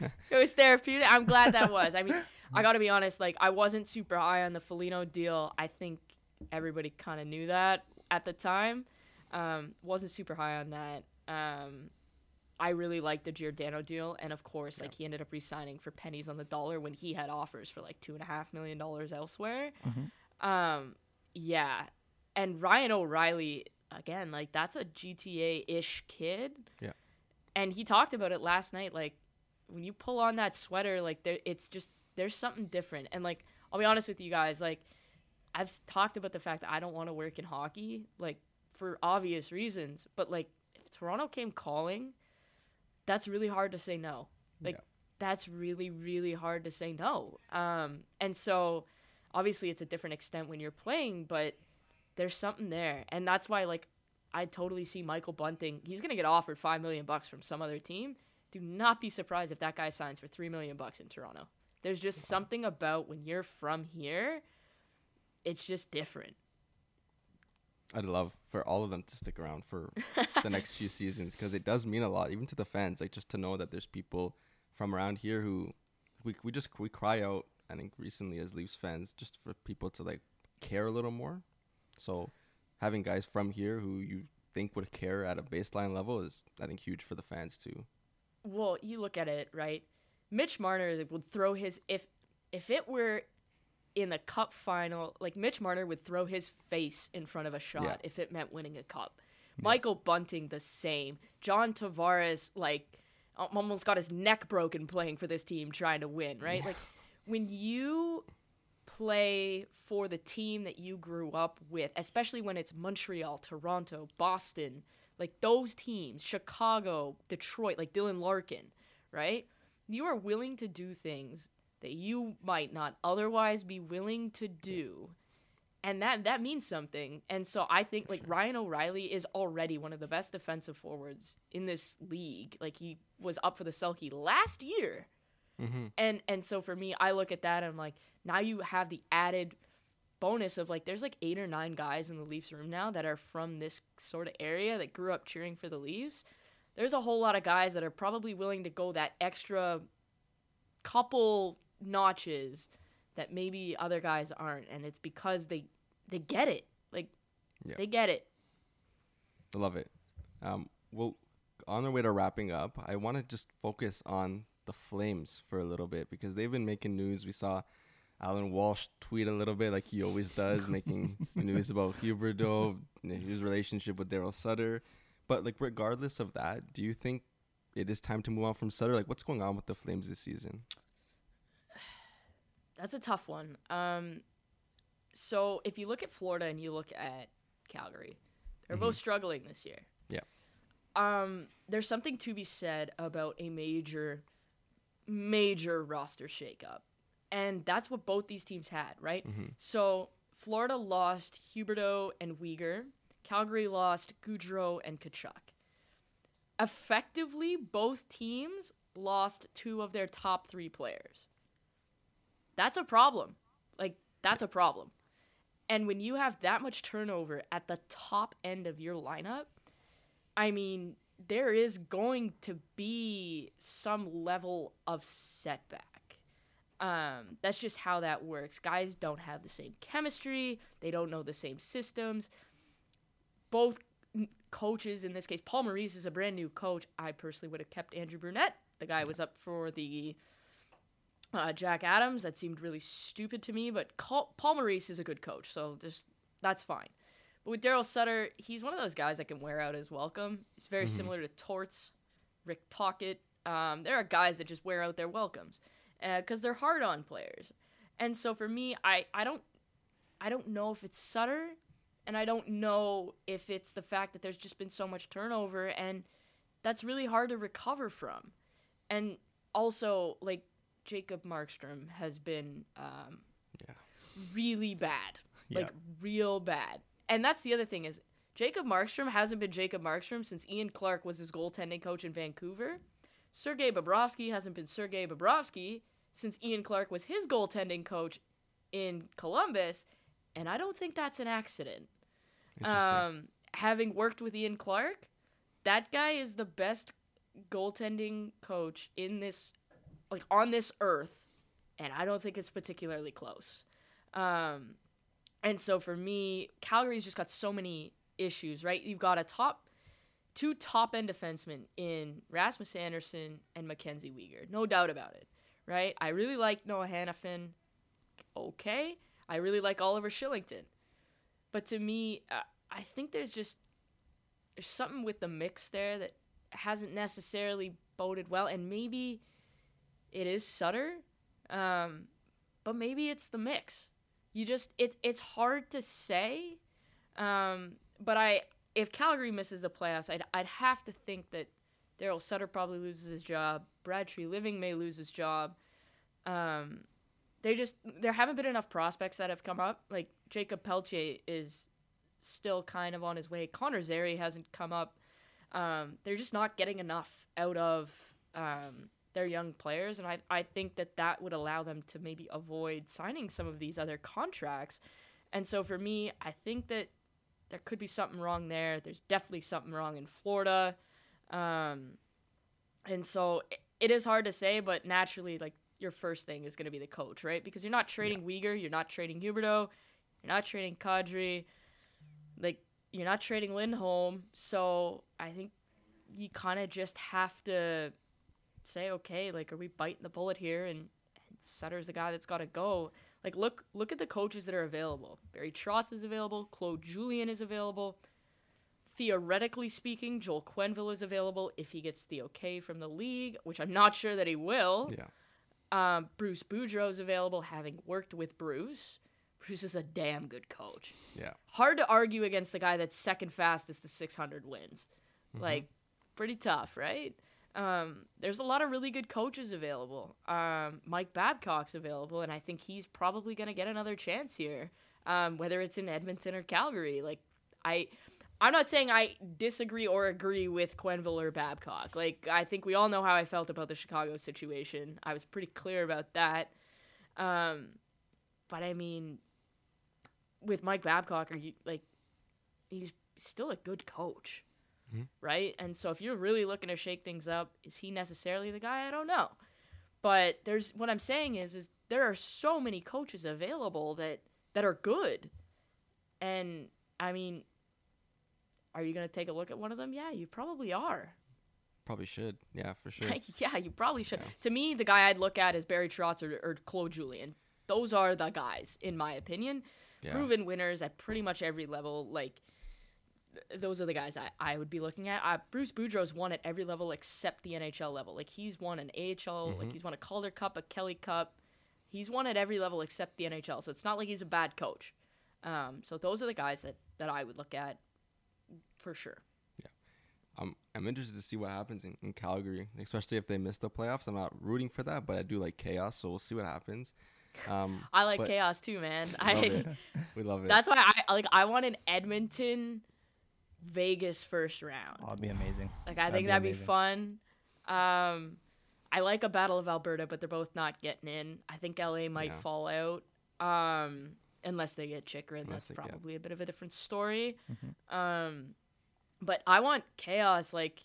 It was therapeutic. I'm glad that was. I mean, I got to be honest. Like, I wasn't super high on the Foligno deal. I think everybody kind of knew that at the time. Um, wasn't super high on that. Um, I really liked the Giordano deal, and of course, like he ended up re-signing for pennies on the dollar when he had offers for like two and a half million dollars elsewhere. Um, yeah, and Ryan O'Reilly again, like that's a GTA ish kid. Yeah. And he talked about it last night. Like when you pull on that sweater, like there, it's just there's something different. And like I'll be honest with you guys, like I've talked about the fact that I don't want to work in hockey, like for obvious reasons. But like if Toronto came calling, that's really hard to say no. Like Yeah. that's really really hard to say no. Um, and so obviously it's a different extent when you're playing, but there's something there, and that's why like I totally see Michael Bunting. He's gonna get offered five million bucks from some other team. Do not be surprised if that guy signs for three million bucks in Toronto. There's just something about when you're from here, it's just different. I'd love for all of them to stick around for the next few seasons because it does mean a lot, even to the fans. Like just to know that there's people from around here who we we just we cry out. I think recently as Leafs fans, just for people to like care a little more. So having guys from here who you think would care at a baseline level is, I think, huge for the fans too. Well, you look at it right. Mitch Marner would throw his if if it were in a cup final, like Mitch Marner would throw his face in front of a shot Yeah. if it meant winning a cup. Michael Bunting the same. John Tavares like almost got his neck broken playing for this team trying to win, right? Like when you play for the team that you grew up with, especially when it's Montreal, Toronto, Boston, like those teams, Chicago, Detroit, like Dylan Larkin, right? You are willing to do things that you might not otherwise be willing to do. And that that means something. And so I think like Ryan O'Reilly is already one of the best defensive forwards in this league. Like he was up for the Selke last year. Mm-hmm. And and so for me, I look at that and I'm like, now you have the added bonus of like there's like eight or nine guys in the Leafs room now that are from this sort of area that grew up cheering for the Leafs. There's a whole lot of guys that are probably willing to go that extra couple notches that maybe other guys aren't and it's because they they get it. Like Yeah. they get it. I love it. Um, well, on our way to wrapping up, I want to just focus on the Flames for a little bit because they've been making news. We saw Allan Walsh tweet a little bit like he always does, making news about Huberdeau, his relationship with Daryl Sutter. But like, regardless of that, do you think it is time to move on from Sutter? Like, what's going on with the Flames this season? That's a tough one. Um, so if you look at Florida and you look at Calgary, they're both struggling this year. Yeah. Um, there's something to be said about a major, major roster shakeup, and that's what both these teams had, right? Mm-hmm. So Florida lost Huberdeau and Weegar. Calgary lost Gaudreau and Tkachuk. Effectively, both teams lost two of their top three players that's a problem. Like that's a problem. And when you have that much turnover at the top end of your lineup, I mean, there is going to be some level of setback. Um, that's just how that works. Guys don't have the same chemistry. They don't know the same systems. Both coaches, in this case, Paul Maurice is a brand new coach. I personally would have kept Andrew Brunette. The guy was up for the uh, Jack Adams. That seemed really stupid to me, but Paul Maurice is a good coach, so just that's fine. But with Daryl Sutter, he's one of those guys that can wear out his welcome. It's very similar to Torts, Rick Tocchet. Um, there are guys that just wear out their welcomes because they're hard on players. And so for me, I, I don't I don't know if it's Sutter, and I don't know if it's the fact that there's just been so much turnover, and that's really hard to recover from. And also, like Jacob Markstrom has been um, Yeah. really bad, like Yeah. real bad. And that's the other thing is Jacob Markstrom hasn't been Jacob Markstrom since Ian Clark was his goaltending coach in Vancouver. Sergei Bobrovsky hasn't been Sergei Bobrovsky since Ian Clark was his goaltending coach in Columbus, and I don't think that's an accident. Um, having worked with Ian Clark, that guy is the best goaltending coach in this, like on this earth, and I don't think it's particularly close. Um, and so for me, Calgary's just got so many issues, right? You've got a top, two top end defensemen in Rasmus Andersson and Mackenzie Weegar, no doubt about it, right? I really like Noah Hanifin. Okay, I really like Oliver Kylington. But to me, uh, I think there's just there's something with the mix there that hasn't necessarily boded well, and maybe it is Sutter, um, but maybe it's the mix. You just it it's hard to say, um, but I if Calgary misses the playoffs, I'd I'd have to think that Daryl Sutter probably loses his job. Brad Treliving may lose his job. Um, they just there haven't been enough prospects that have come up. Like Jakob Pelletier is still kind of on his way. Connor Zary hasn't come up. Um, they're just not getting enough out of um, their young players, and I I think that that would allow them to maybe avoid signing some of these other contracts. And so for me, I think that there could be something wrong there. There's definitely something wrong in Florida. Um, and so it is hard to say, but naturally, like your first thing is going to be the coach, right? Because you're not trading yeah. Weegar, you're not trading Huberdeau, you're not trading Kadri, like you're not trading Lindholm. So I think you kind of just have to say, okay, like, are we biting the bullet here? And, and Sutter's the guy that's got to go. Like, look, look at the coaches that are available. Barry Trotz is available. Claude Julien is available. Theoretically speaking, Joel Quenneville is available if he gets the okay from the league, which I'm not sure that he will. Yeah. Um, Bruce Boudreau is available, having worked with Bruce. Bruce is a damn good coach. Yeah. Hard to argue against the guy that's second fastest to 600 wins. Mm-hmm. Like, pretty tough, right? Um, there's a lot of really good coaches available. Um, Mike Babcock's available, and I think he's probably going to get another chance here, um, whether it's in Edmonton or Calgary. Like, I, I'm not saying I disagree or agree with Quenneville or Babcock. Like, I think we all know how I felt about the Chicago situation. I was pretty clear about that. Um, but I mean, with Mike Babcock, are you like, he's still a good coach mm-hmm. right? And so if you're really looking to shake things up, is he necessarily the guy? I don't know. But there's what I'm saying is is there are so many coaches available that that are good. And I mean, are you going to take a look at one of them? Yeah, you probably are. Probably should. Yeah, for sure. yeah, you probably should. Yeah. To me, the guy I'd look at is Barry Trotz or, or Claude Julien. Those are the guys, in my opinion. Yeah. Proven winners at pretty much every level. Like, those are the guys I, I would be looking at. Uh, Bruce Boudreau's won at every level except the NHL level. Like he's won an AHL, mm-hmm. like he's won a Calder Cup, a Kelly Cup. He's won at every level except the NHL. So it's not like he's a bad coach. Um, so those are the guys that, that I would look at for sure. Yeah. I'm, I'm interested to see what happens in, in Calgary, especially if they miss the playoffs. I'm not rooting for that, but I do like chaos, so we'll see what happens. Um, I like chaos too, man. I love we love it. That's why I like. I want an Edmonton Vegas first round. Oh, that'd be amazing. Like I that'd think be that'd amazing. be fun. Um, I like a Battle of Alberta, but they're both not getting in. I think LA might yeah. fall out. Um, unless they get Chychrun, that's probably a bit of a different story. Mm-hmm. Um, but I want chaos. Like,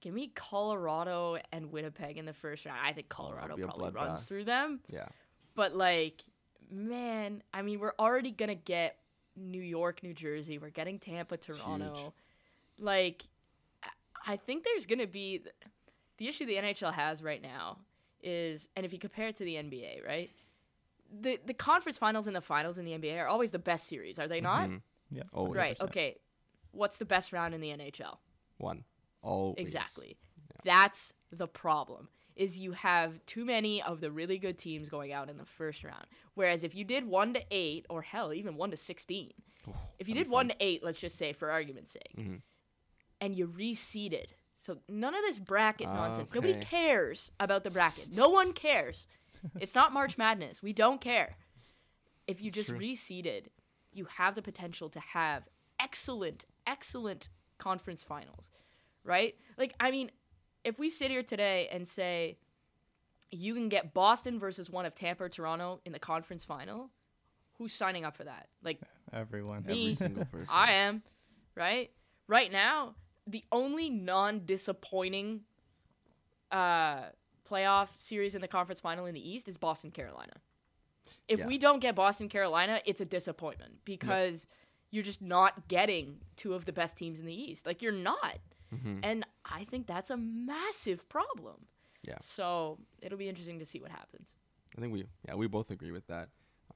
give me Colorado and Winnipeg in the first round. I think oh, Colorado oh, probably runs bath. through them. Yeah. But like, man, I mean, we're already gonna get New York, New Jersey. We're getting Tampa, Toronto. Like, I think there's gonna be the issue the NHL has right now is, and if you compare it to the NBA, right? The the conference finals and the finals in the NBA are always the best series, are they not? Mm-hmm. Yeah, always. Right. Okay. What's the best round in the NHL? One. Always. Exactly. Yeah. That's the problem is you have too many of the really good teams going out in the first round. Whereas if you did one to eight, or hell, even one to sixteen, oh, if you did one to eight, let's just say for argument's sake, mm-hmm. and you reseeded, so none of this bracket uh, nonsense. Okay. Nobody cares about the bracket. No one cares. It's not March Madness. We don't care. If you just true. reseeded, you have the potential to have excellent, excellent conference finals, right? Like, I mean, if we sit here today and say you can get Boston versus one of Tampa or Toronto in the conference final, who's signing up for that? Like everyone, me, every single person. I am, right? Right now, the only non-disappointing uh, playoff series in the conference final in the East is Boston Carolina. If yeah. we don't get Boston Carolina, it's a disappointment because you're just not getting two of the best teams in the East. Like you're not. Mm-hmm. And I think that's a massive problem. Yeah. So it'll be interesting to see what happens. I think we, yeah, we both agree with that.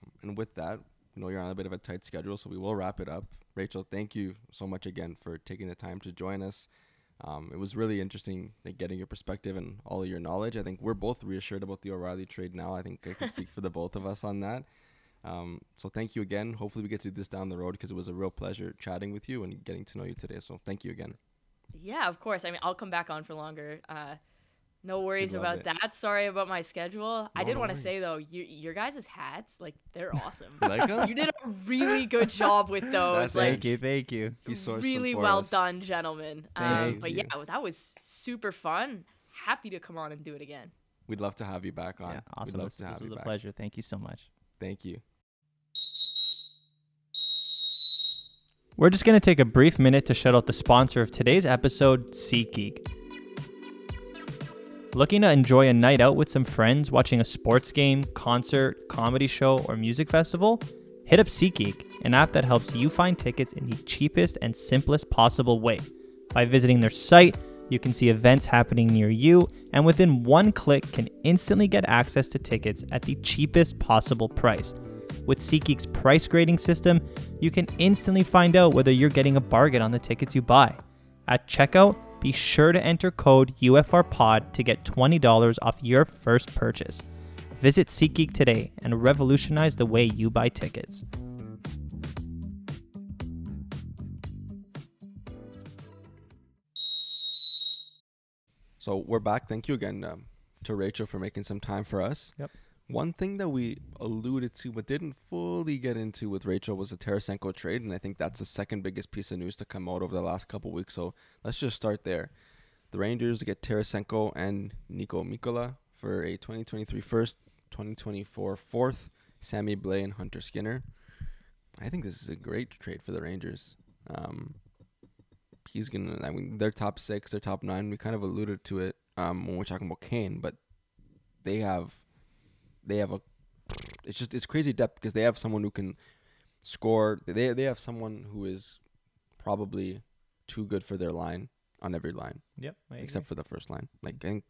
Um, and with that, you know, you're on a bit of a tight schedule, so we will wrap it up. Rachel, thank you so much again for taking the time to join us. Um, it was really interesting like, getting your perspective and all of your knowledge. I think we're both reassured about the O'Reilly trade now. I think I can speak for the both of us on that. Um, so thank you again. Hopefully we get to do this down the road because it was a real pleasure chatting with you and getting to know you today. So thank you again. Yeah, of course. I mean, I'll come back on for longer. Uh, no worries about it. that. Sorry about my schedule. I did no want to say though, you, your guys' hats, like they're awesome. You like 'em? you did a really good job with those. That's like Thank you, thank you. He sourced them really for well us. done, gentlemen. Um, but you. yeah, that was super fun. Happy to come on and do it again. We'd love to have you back on. Yeah, awesome. We'd love This, to this have was you a back. pleasure. Thank you so much. Thank you. We're just going to take a brief minute to shout out the sponsor of today's episode, SeatGeek. Looking to enjoy a night out with some friends watching a sports game, concert, comedy show, or music festival? Hit up SeatGeek, an app that helps you find tickets in the cheapest and simplest possible way. By visiting their site, you can see events happening near you, and within one click, can instantly get access to tickets at the cheapest possible price. With SeatGeek's price grading system, you can instantly find out whether you're getting a bargain on the tickets you buy. At checkout, be sure to enter code UFRPOD to get $20 off your first purchase. Visit SeatGeek today and revolutionize the way you buy tickets. So we're back. Thank you again um, to Rachel for making some time for us. Yep. One thing that we alluded to but didn't fully get into with Rachel was the Tarasenko trade, and I think that's the second biggest piece of news to come out over the last couple weeks. So let's just start there. The Rangers get Tarasenko and Niko Mikkola for a 2023 first, 2024 fourth, Sammy Blais and Hunter Skinner. I think this is a great trade for the Rangers. Um, he's gonna. I mean, they're top six, they're top nine. We kind of alluded to it um, when we're talking about Kane, but they have, they have a. It's just it's crazy depth because they have someone who can score. They they have someone who is probably too good for their line on every line Yep. except for the first line. Like I think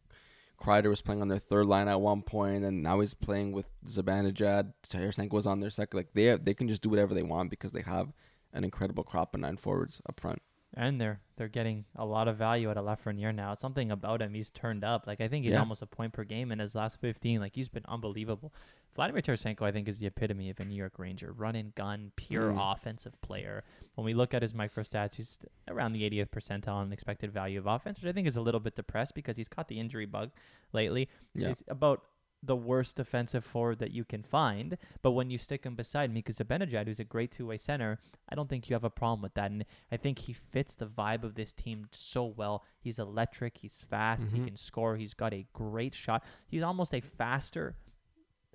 Kreider was playing on their third line at one point, and now he's playing with Zibanejad. Tarasenko was on their second. Like they have, they can just do whatever they want because they have an incredible crop of nine forwards up front. And they're they're getting a lot of value out of Lafreniere now. Something about him, he's turned up. Like I think he's Yeah. almost a point per game in his last 15. Like he's been unbelievable. Vladimir Tarasenko, I think, is the epitome of a New York Ranger, run and gun, pure Mm. offensive player. When we look at his micro stats, he's around the 80th percentile on expected value of offense, which I think is a little bit depressed because he's caught the injury bug lately. Yeah. He's about the worst defensive forward that you can find. But when you stick him beside Mika Zibanejad, who's a great two-way center, I don't think you have a problem with that. And I think he fits the vibe of this team so well. He's electric. He's fast. He Mhm. can score. He's got a great shot. He's almost a faster,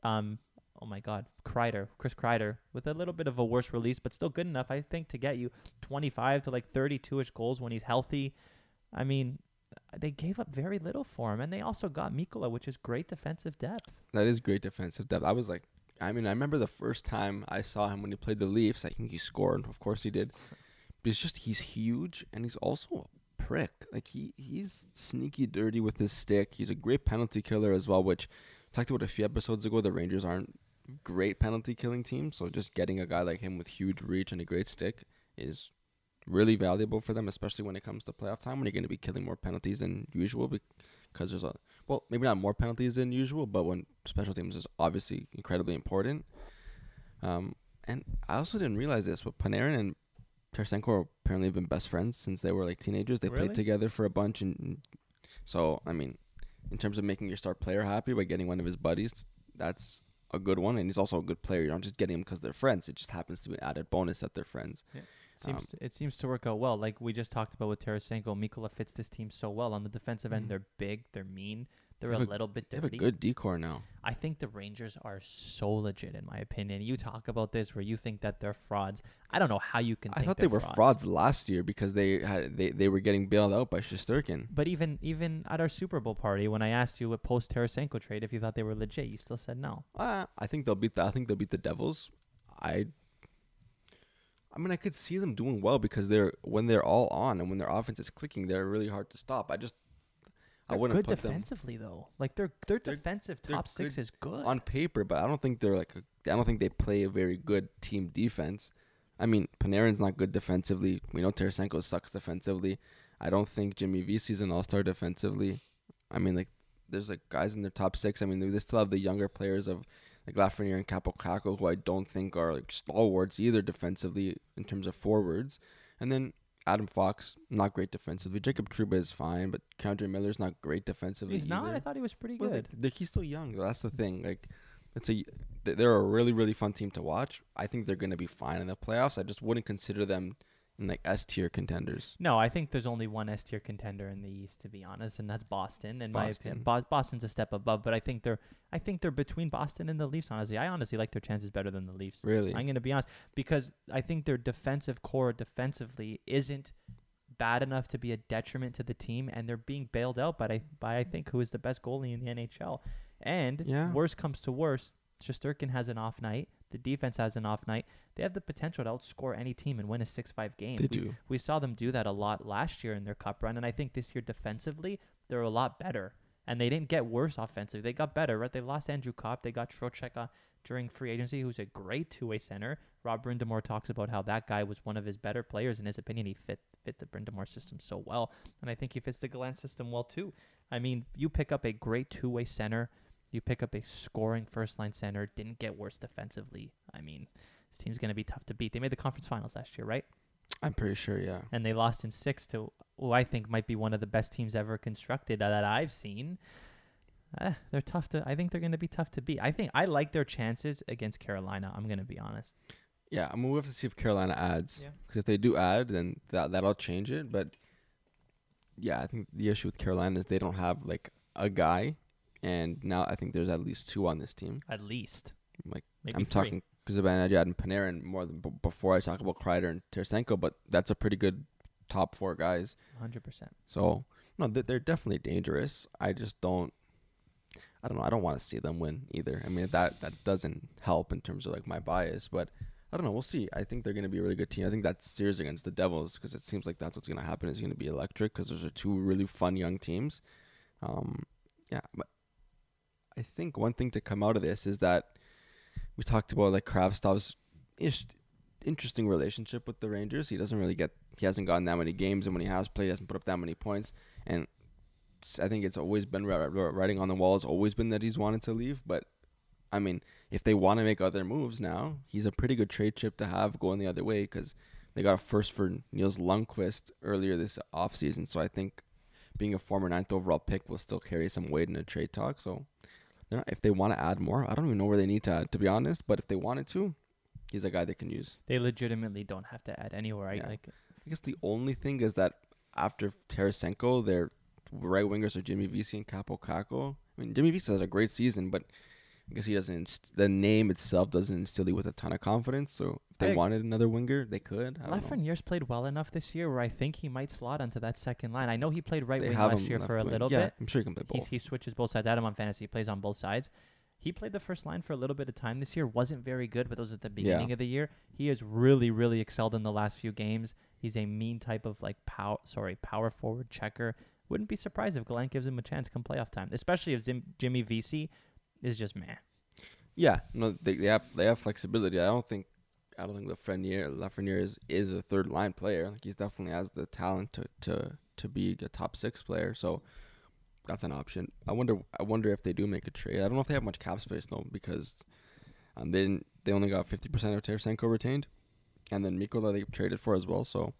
um, oh my God, Kreider, Chris Kreider, with a little bit of a worse release, but still good enough, I think, to get you 25 to like 32-ish goals when he's healthy. I mean, they gave up very little for him, and they also got Mikkola, which is great defensive depth. That is great defensive depth. I was like, I mean, I remember the first time I saw him when he played the Leafs. I think he scored. Of course he did. But it's just he's huge and he's also a prick. Like he he's sneaky dirty with his stick. He's a great penalty killer as well. Which I talked about a few episodes ago. The Rangers aren't great penalty killing team, so just getting a guy like him with huge reach and a great stick is really valuable for them, especially when it comes to playoff time when you're going to be killing more penalties than usual because there's a well, maybe not more penalties than usual, but when special teams is obviously incredibly important. Um, and I also didn't realize this, but Panarin and Tarasenko apparently have been best friends since they were like teenagers. They Really? played together for a bunch, and, so I mean, in terms of making your star player happy by getting one of his buddies, that's a good one. And he's also a good player. You're not just getting him because they're friends. It just happens to be an added bonus that they're friends. Seems it seems to work out well. Like we just talked about with Tarasenko, Mikkola fits this team so well on the defensive end. Mhm. They're big, they're mean, they're They a little bit They have a good decor now. I think the Rangers are so legit, in my opinion. You talk about this where you think that they're frauds. I don't know how you can. I thought they were frauds last year because they had they, they were getting bailed out by Shesterkin. But even even at our Super Bowl party, when I asked you what post Tarasenko trade if you thought they were legit, you still said no. Uh, I think they'll beat the I think they'll beat the Devils. I I mean I could see them doing well because they're when they're all on and when their offense is clicking, they're really hard to stop. I just I They're wouldn't good put them defensively though. Like their their They're- defensive they're top six is good. on paper, but I don't think they're like a, I don't think they play a very good team defense. I mean, Panarin's not good defensively. We know Tarasenko sucks defensively. I don't think Jimmy Vesey's an all star defensively. I mean, like, there's like guys in their top six. I mean, they still have the younger players of like Lafreniere and Kaapo Kakko, who I don't think are like stalwarts either defensively in terms of forwards. And then Adam Fox, not great defensively. Jacob Trouba is fine, but K'Andre Miller's not great defensively. He's not. I thought he was pretty Well, good. like, he's still young. That's the thing. Like, it's a they're a really really fun team to watch. I think they're going to be fine in the playoffs. I just wouldn't consider them in like S tier contenders. No, I think there's only one S tier contender in the East, to be honest, and that's Boston. In my opinion, Boston. Boston's a step above, but I think they're I think they're between Boston and the Leafs. Honestly, I honestly like their chances better than the Leafs. Really, I'm going to be honest because I think their defensive core defensively isn't bad enough to be a detriment to the team, and they're being bailed out by I- by I think who is the best goalie in the NHL. And Yeah. worst comes to worst, Shesterkin has an off night. The defense has an off night. They have the potential to outscore any team and win a six-five game. they We- do. we saw them do that a lot last year in their cup run, and I think this year defensively they're a lot better. And they didn't get worse offensively; they got better. Right? They lost Andrew Copp. They got Trocheck uh, during free agency, who's a great two-way center. Rob Brind'Amour talks about how that guy was one of his better players. In his opinion, he fit fit the Brind'Amour system so well, and I think he fits the Gallant system well too. I mean, you pick up a great two-way center, you pick up a scoring first-line center. Didn't get worse defensively. I mean, this team's going to be tough to beat. They made the conference finals last year, right? I'm pretty sure. Yeah. and they lost in six to who I think might be one of the best teams ever constructed uh, that I've seen. Eh, they're tough to. I think they're going to be tough to beat. I think I like their chances against Carolina. I'm going to be honest. Yeah, I mean, we have to see if Carolina adds. Yeah. Because if they do add, then that that'll change it. But yeah, I think the issue with Carolina is they don't have like a guy, and now I think there's at least two on this team. At least Like maybe I'm three. talking Zibanejad and Panarin more than b- before I talk about Kreider and Tarasenko, but that's a pretty good top four guys. 100. percent So no, they- they're definitely dangerous. I just don't. I don't know. I don't want to see them win either. I mean that that doesn't help in terms of like my bias, but I don't know. We'll see. I think they're going to be a really good team. I think that series against the Devils because it seems like that's what's going to happen is going to be electric because those are two really fun young teams. Um, yeah, but I think one thing to come out of this is that we talked about like Kravtsov's interesting relationship with the Rangers. He doesn't really get he hasn't gotten that many games, and when he has played, he hasn't put up that many points. And I think it's always been ri- ri- writing on the wall. Has always been that he's wanted to leave. But I mean, if they want to make other moves now, he's a pretty good trade chip to have going the other way because they got a first for Nils Lundkvist earlier this offseason. So I think being a former ninth overall pick will still carry some weight in a trade talk. So not, if they want to add more, I don't even know where they need to add, to be honest. But if they wanted to, he's a guy they can use. They legitimately don't have to add anywhere. I Yeah. like. I guess the only thing is that after Tarasenko, their right wingers are Jimmy Vesey and Kaapo Kakko. I mean, Jimmy Vesey had a great season, but I guess he doesn't. inst- The name itself doesn't instill you with a ton of confidence. So if they I- wanted another winger, they could. Lafreniere's played well enough this year where I think he might slot onto that second line. I know he played right They wing last year for a little yeah, bit. I'm sure he can play He, both. he switches both sides. Adam on fantasy he plays on both sides. He played the first line for a little bit of time this year. wasn't very good, but those at the beginning of the year. He has really, really excelled in the last few games. He's a mean type of like power, sorry, power forward checker. Wouldn't be surprised if Gallant gives him a chance come playoff time, especially if Zim, Jimmy Vesey is just meh. Yeah, no, they, they have they have flexibility. I don't think I don't think Lafreniere Lafreniere is is a third line player. Like he's definitely has the talent to to to be a top six player. So that's an option. I wonder I wonder if they do make a trade. I don't know if they have much cap space though because um, they didn't they only got fifty percent of Tarasenko retained, and then Mikkola they traded for as well. So,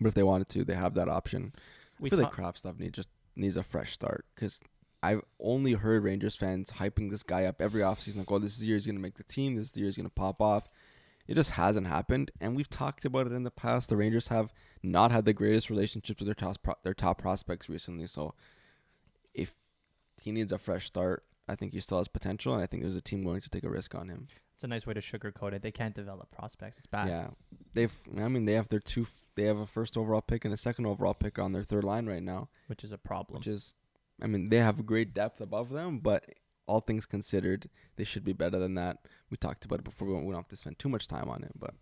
but if they wanted to, they have that option. We I feel ta- like Kravtsov need just needs a fresh start because I've only heard Rangers fans hyping this guy up every offseason. Like, oh, this is the year he's going to make the team. This is the year he's going to pop off. It just hasn't happened, and we've talked about it in the past. The Rangers have not had the greatest relationships with their top pro- their top prospects recently. So, if he needs a fresh start, I think he still has potential, and I think there's a team willing to take a risk on him. it's a nice way to sugarcoat it. They can't develop prospects. It's bad. Yeah, they've. I mean, they have their two. They have a first overall pick and a second overall pick on their third line right now. which is a problem. which is, I mean, they have great depth above them, but all things considered, they should be better than that. We talked about it before. We don't, we don't have to spend too much time on it, but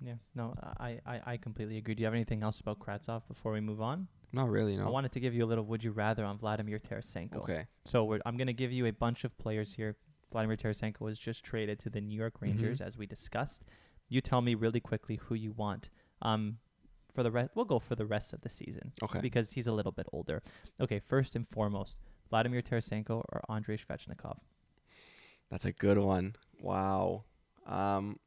yeah, no, I, I, I completely agree. Do you have anything else about Kravtsov before we move on? not really. No. I wanted to give you a little would you rather on Vladimir Tarasenko. okay. So we're, I'm going to give you a bunch of players here. Vladimir Tarasenko was just traded to the New York Rangers, Mhm. as we discussed. You tell me really quickly who you want. Um, for the rest. We'll go for the rest of the season Okay. because he's a little bit older. Okay, first and foremost, Vladimir Tarasenko or Andrei Svechnikov. That's a good one. Wow. Um,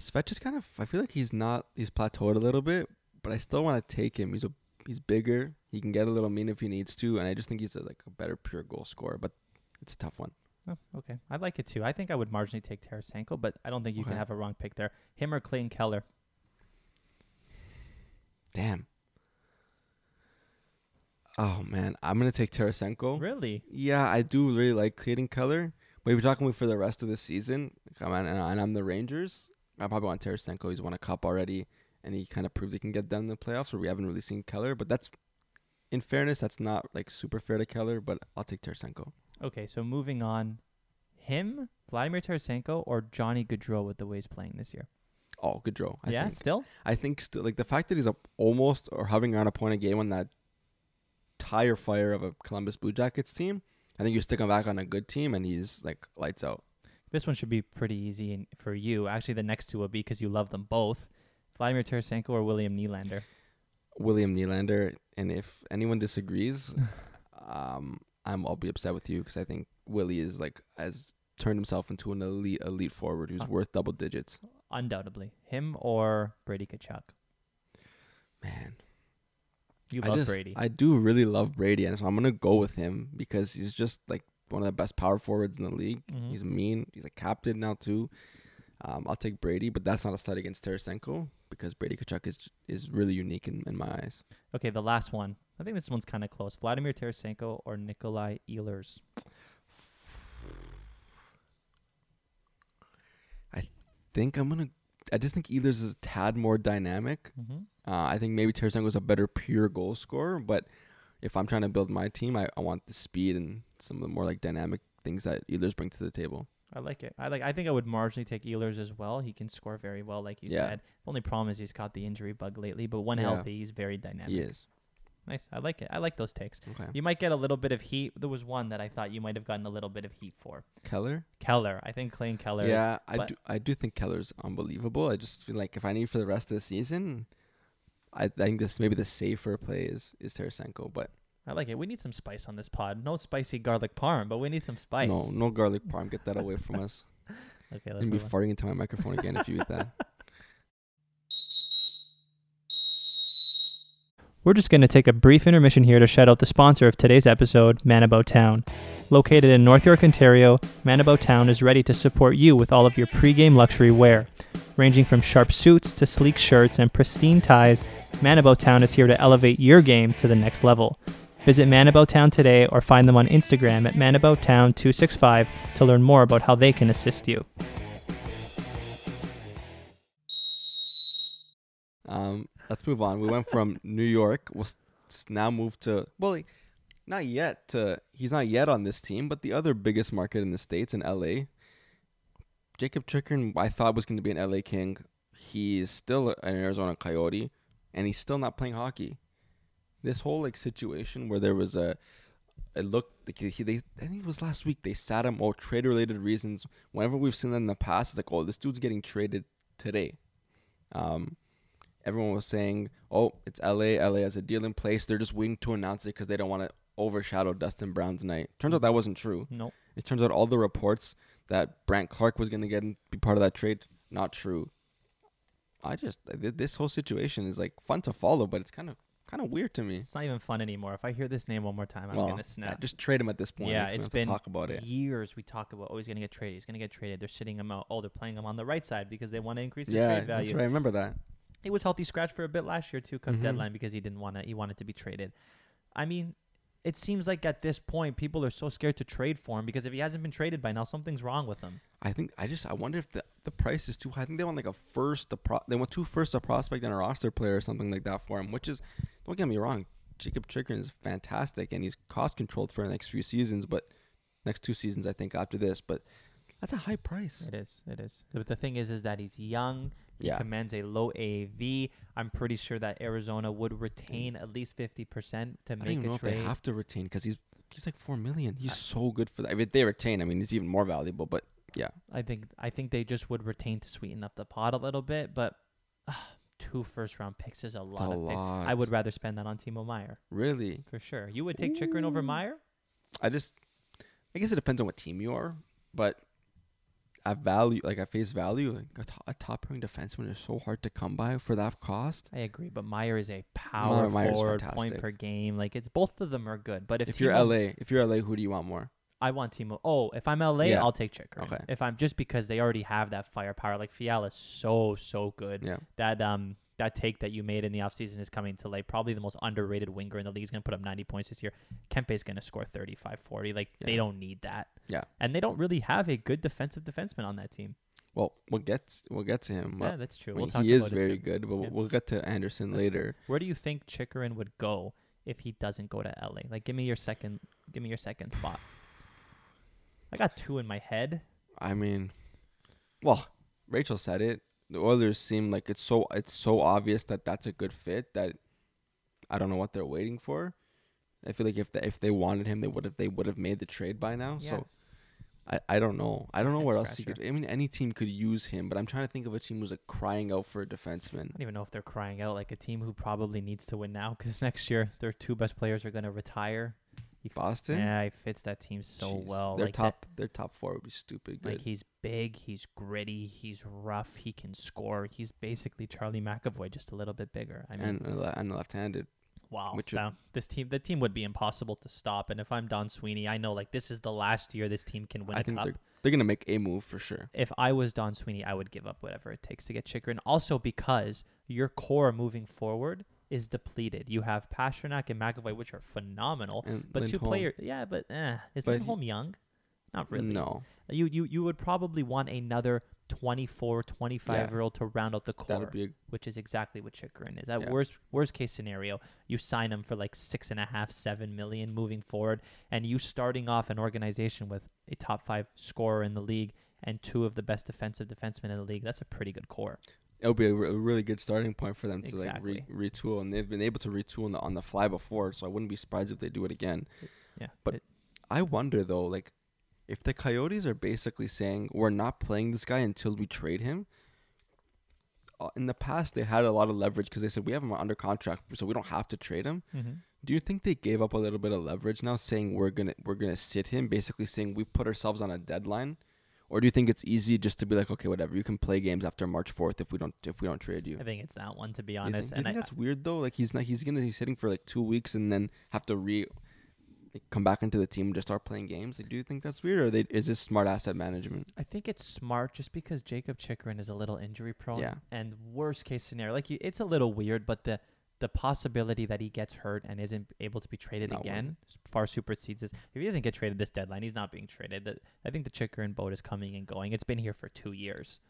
Svech is kind of. I feel like he's not. He's plateaued a little bit, but I still want to take him. He's a. He's bigger. He can get a little mean if he needs to, and I just think he's a, like a better pure goal scorer. But it's a tough one. Oh, okay. I like it too. I think I would marginally take Tarasenko, but I don't think you can have a wrong pick there. Him or Clayton Keller. Damn. Oh man, I'm gonna take Tarasenko. Really? Yeah, I do really like Clayton Keller. But if you're talking about for the rest of the season, come on, and, and I'm the Rangers, I probably want Tarasenko. He's won a cup already, and he kind of proved he can get done in the playoffs. Where we haven't really seen Keller, but that's, in fairness, that's not like super fair to Keller. But I'll take Tarasenko. Okay, so moving on. Him, Vladimir Tarasenko, or Johnny Gaudreau with the way he's playing this year? Oh, good draw. I yeah, think. still? I think still like the fact that he's up almost or having around a point a game on that tire fire of a Columbus Blue Jackets team. I think you stick him back on a good team, and he's like lights out. This one should be pretty easy for you. Actually, the next two will be because you love them both. Vladimir Tarasenko or William Nylander? William Nylander, and if anyone disagrees, um, I'm I'll be upset with you because I think Willie is like has turned himself into an elite elite forward who's worth double digits. Undoubtedly. Him or Brady Tkachuk? Man, You I love just- Brady. I do really love Brady, and so I'm gonna go with him because he's just like one of the best power forwards in the league. Mhm. He's mean. He's a captain now too. Um, I'll take Brady, but that's not a side against Tarasenko because Brady Tkachuk is is really unique in, in my eyes. Okay, the last one. I think this one's kind of close. Vladimir Tarasenko or Nikolai Ehlers? Think I'm gonna. I just think Ehlers is a tad more dynamic. Mm-hmm. Uh, I think maybe Tarasenko is a better pure goal scorer, but if I'm trying to build my team, I, I want the speed and some of the more like dynamic things that Ehlers bring to the table. I like it. I like. I think I would marginally take Ehlers as well. He can score very well, like you Yeah. said. Only problem is he's caught the injury bug lately, but when Yeah. healthy, he's very dynamic. He is. Nice. I like it. I like those takes. Okay. You might get a little bit of heat. There was one that I thought you might have gotten a little bit of heat for. Keller. Keller. I think Clayton Keller. is- Yeah, I but- do. I do think Keller's unbelievable. I just feel like if I need for the rest of the season, I, I think this maybe the safer play is is Tarasenko, but I like it. We need some spice on this pod. No spicy garlic parm, but we need some spice. no, no garlic parm. Get that away from us. Okay, I'm let's gonna be farting into my microphone again if you eat that. We're just going to take a brief intermission here to shout out the sponsor of today's episode, Manabao Town. Located in North York, Ontario, Manabao Town is ready to support you with all of your pre-game luxury wear. Ranging from sharp suits to sleek shirts and pristine ties, Manabao Town is here to elevate your game to the next level. Visit Manabao Town today or find them on Instagram at ManabaoTown265 to learn more about how they can assist you. Um, let's move on. We went from New York. We'll now move to well, not yet. To he's not yet on this team, but the other biggest market in the states in LA. Jakob Chychrun, I thought was going to be an LA King. He's still an Arizona Coyote, and he's still not playing hockey. This whole like situation where there was a, it looked like he, they I think it was last week they sat him or trade related reasons. Whenever we've seen that in the past, it's like oh this dude's getting traded today. Um, everyone was saying, "Oh, it's LA. LA has a deal in place. They're just waiting to announce it because they don't want to overshadow Dustin Brown's night." Turns out that wasn't true. Nope. It turns out all the reports that Brandt Clarke was going to get and be part of that trade not true. I just this whole situation is like fun to follow, but it's kind of kind of weird to me. It's not even fun anymore. If I hear this name one more time, I'm well, going to yeah, snap. just trade him at this point. Yeah, Like, so we it's don't have to been talk about it. years we talk about oh he's gonna get traded, he's gonna get traded. They're sitting him out. Oh, they're playing him on the right side because they want to increase his Yeah, trade that's value. right. I remember that. He was healthy scratch for a bit last year too, come Mhm. deadline because he didn't want to. He wanted to be traded. I mean, it seems like at this point people are so scared to trade for him because if he hasn't been traded by now, something's wrong with him. I think I just I wonder if the the price is too high. I think they want like a first a pro, they want two first a prospect and a roster player or something like that for him. Which is don't get me wrong, Jakob Chychrun is fantastic and he's cost controlled for the next few seasons, but next two seasons I think after this. But that's a high price. It is. It is. But the thing is, is that he's young. He Yeah. commands a low AAV. I'm pretty sure that Arizona would retain at least 50% to I don't make even a know if trade. they have to retain because he's he's like four million. He's so good for that. If they retain, I mean, he's even more valuable. But yeah, I think I think they just would retain to sweeten up the pot a little bit, but uh, two first round picks is a lot It's a of picks. lot. I would rather spend that on Timo Meier really. for sure. You would take Chychrun over Meier? I just, I guess it depends on what team you are, but at value, like at face value, like a, to- a top ranked defenseman is so hard to come by for that cost. I agree, but Meier is a power Meier's forward, point fantastic. per game. Like it's both of them are good. But if, If, you're Timo- LA, if you're LA, who do you want more? I want Timo. Oh, if I'm LA, Yeah. I'll take Chychrun. Okay. If I'm just because they already have that firepower. Like Fiala is so so good. Yeah, That um that take that you made in the offseason is coming to like probably the most underrated winger in the league. He's gonna put up 90 points this year. Kempe's gonna score 35, 40. Like they don't need that. Yeah. And they don't really have a good defensive defenseman on that team. well, we'll get we'll get to him. yeah, but- that's true. I mean, we'll talk he is very good, but Yeah. we'll get to Anderson That's later. Where do you think Chychrun would go if he doesn't go to LA? Like, give me your second. Give me your second spot. I got two in my head. I mean, well, Rachel said it. The Oilers seem like it's so it's so obvious that that's a good fit that I don't know what they're waiting for. I feel like if they, if they wanted him, they would have they would have made the trade by now. Yeah. So I, I don't know. I don't know where else he could. I mean, any team could use him, but I'm trying to think of a team who's like crying out for a defenseman. I don't even know if they're crying out like a team who probably needs to win now because next year their two best players are going to retire. He Boston. Yeah, he fits that team so Jeez. well. Their like that- top their top four would be stupid good. Like he's big, he's gritty, he's rough, he can score. He's basically Charlie McAvoy, just a little bit bigger. I mean, and and left-handed. wow, which would- this team, the team would be impossible to stop. And if I'm Don Sweeney, I know like this is the last year this team can win I a think cup. they're they're gonna make a move for sure. If I was Don Sweeney, I would give up whatever it takes to get Chychrun. Also because your core moving forward is depleted. You have Pastrnak and McAvoy, which are phenomenal, And but two players. Yeah, but eh, is But Lindholm young? Not really. No, You you you would probably want another 24, 25 Yeah. year old to round out the core, a which is exactly what Chychrun is. At Yeah. worst worst case scenario, you sign him for like six and a half, seven million moving forward, and you starting off an organization with a top five scorer in the league and two of the best defensive defensemen in the league. That's a pretty good core. It'll be a, re- a really good starting point for them to Exactly. like re- retool, and they've been able to retool on the, on the fly before, so I wouldn't be surprised if they do it again. Yeah, But- it- I wonder though, like if the Coyotes are basically saying we're not playing this guy until we trade him. uh, In the past, they had a lot of leverage because they said we have him under contract, so we don't have to trade him. mhm. Do you think they gave up a little bit of leverage now, saying we're gonna we're gonna sit him, basically saying we put ourselves on a deadline, or do you think it's easy just to be like, okay, whatever, you can play games after March fourth if we don't if we don't trade you? I think it's that one to be You honest. think, you and think I, that's weird though? Like he's not he's gonna he's sitting for like two weeks and then have to re like, come back into the team and just start playing games. Like, do you think that's weird, or they, is this smart asset management? I think it's smart just because Jakob Chychrun is a little injury prone. Yeah. And worst case scenario, like you, it's a little weird, but the the possibility that he gets hurt and isn't able to be traded Not again s- far supersedes this. If he doesn't get traded this deadline, he's not being traded. The, I think the Chychrun boat is coming and going. It's been here for two years.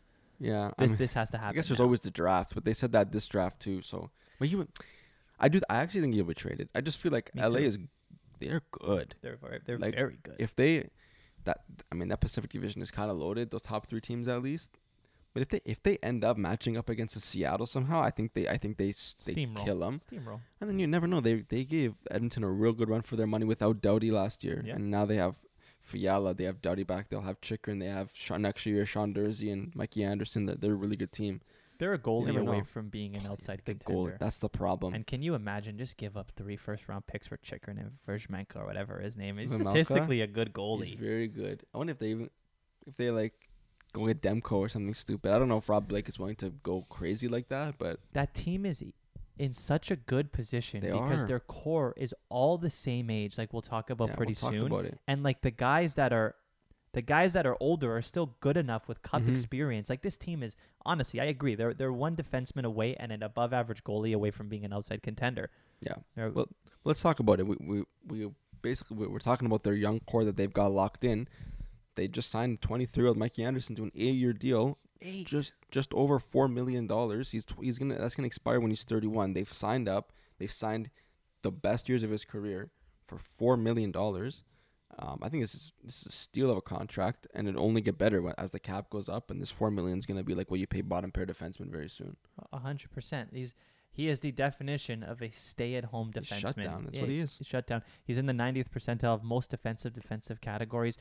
Yeah, I This mean, this has to happen. I guess there's now. always the draft, but they said that this draft too. So, but you, I do. I actually think he'll be traded. I just feel like Me LA too. is they're good. they're very, they're like, very good. If they that I mean that Pacific Division is kind of loaded. Those top three teams at least. But if they if they end up matching up against the Seattle somehow, I think they I think they they Steamroll. kill them. Steamroll. And then you never know. They they gave Edmonton a real good run for their money without Doughty last year, Yeah. and now they have Fiala. They have Doughty back. They'll have Chychrun. They have Sean, next year Sean Durzi and Mikey Anderson. They're, they're a really good team. They're a goalie away know. from being an outside The contender. goal that's the problem. And can you imagine just give up three first round picks for Chychrun and Verzmenko or whatever his name is? Statistically a good goalie. He's very good. I wonder if they even if they like go with Demko or something stupid. I don't know if Rob Blake is willing to go crazy like that, but that team is in such a good position They because are. their core is all the same age like we'll talk about yeah, pretty we'll soon about and like the guys that are the guys that are older are still good enough with cup Mhm. experience like this team is honestly i agree they're they're one defenseman away and an above average goalie away from being an outside contender Yeah. They're- Well, Let's talk about it. We we, we basically we're talking about their young core that they've got locked in. They just signed 23 year old Mikey Anderson to an eight year deal, Eight. just just over four million dollars. He's he's gonna that's gonna expire when he's 31. They've signed up. They've signed the best years of his career for four million dollars. Um, I think this is this is a steal of a contract, and it only get better as the cap goes up. And this four million is gonna be like what you pay bottom pair defenseman very soon. A hundred percent. He's he is the definition of a stay-at-home He's defenseman. shut down. That's what he he's- is. He's shut down. He's in the 90th percentile of most defensive defensive categories.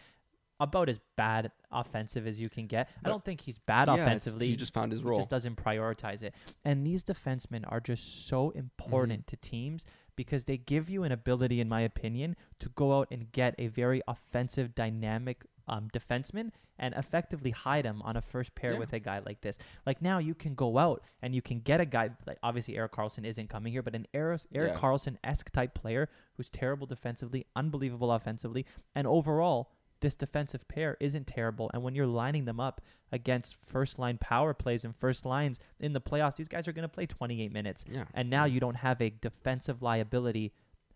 About as bad offensive as you can get. I don't think he's bad Yeah, offensively. he just found his role. he just doesn't prioritize it. And these defensemen are just so important to teams because they give you an ability, in my opinion, to go out and get a very offensive, dynamic um, defenseman and effectively hide him on a first pair Yeah. with a guy like this. Like now, you can go out and you can get a guy. Like obviously, Erik Karlsson isn't coming here, but an Erik, Erik Yeah. Karlsson esque type player who's terrible defensively, unbelievable offensively, and overall. This defensive pair isn't terrible, and when you're lining them up against first line power plays and first lines in the playoffs, these guys are going to play 28 minutes. Yeah. And now you don't have a defensive liability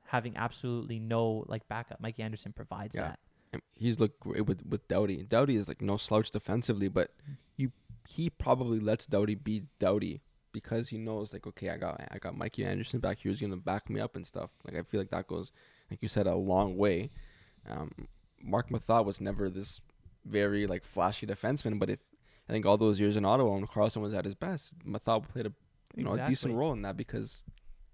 having absolutely no like backup. Mikey Anderson provides Yeah. that. He's looked great with with Doughty. Doughty is like no slouch defensively, but you he probably lets Doughty be Doughty because he knows like okay, I got I got Mikey Anderson back here who's gonna back me up and stuff. Like I feel like that goes like you said a long way. Um, Marc Methot was never this very like flashy defenseman, but if I think all those years in Ottawa when Karlsson was at his best, Mathot played a you know a decent role in that because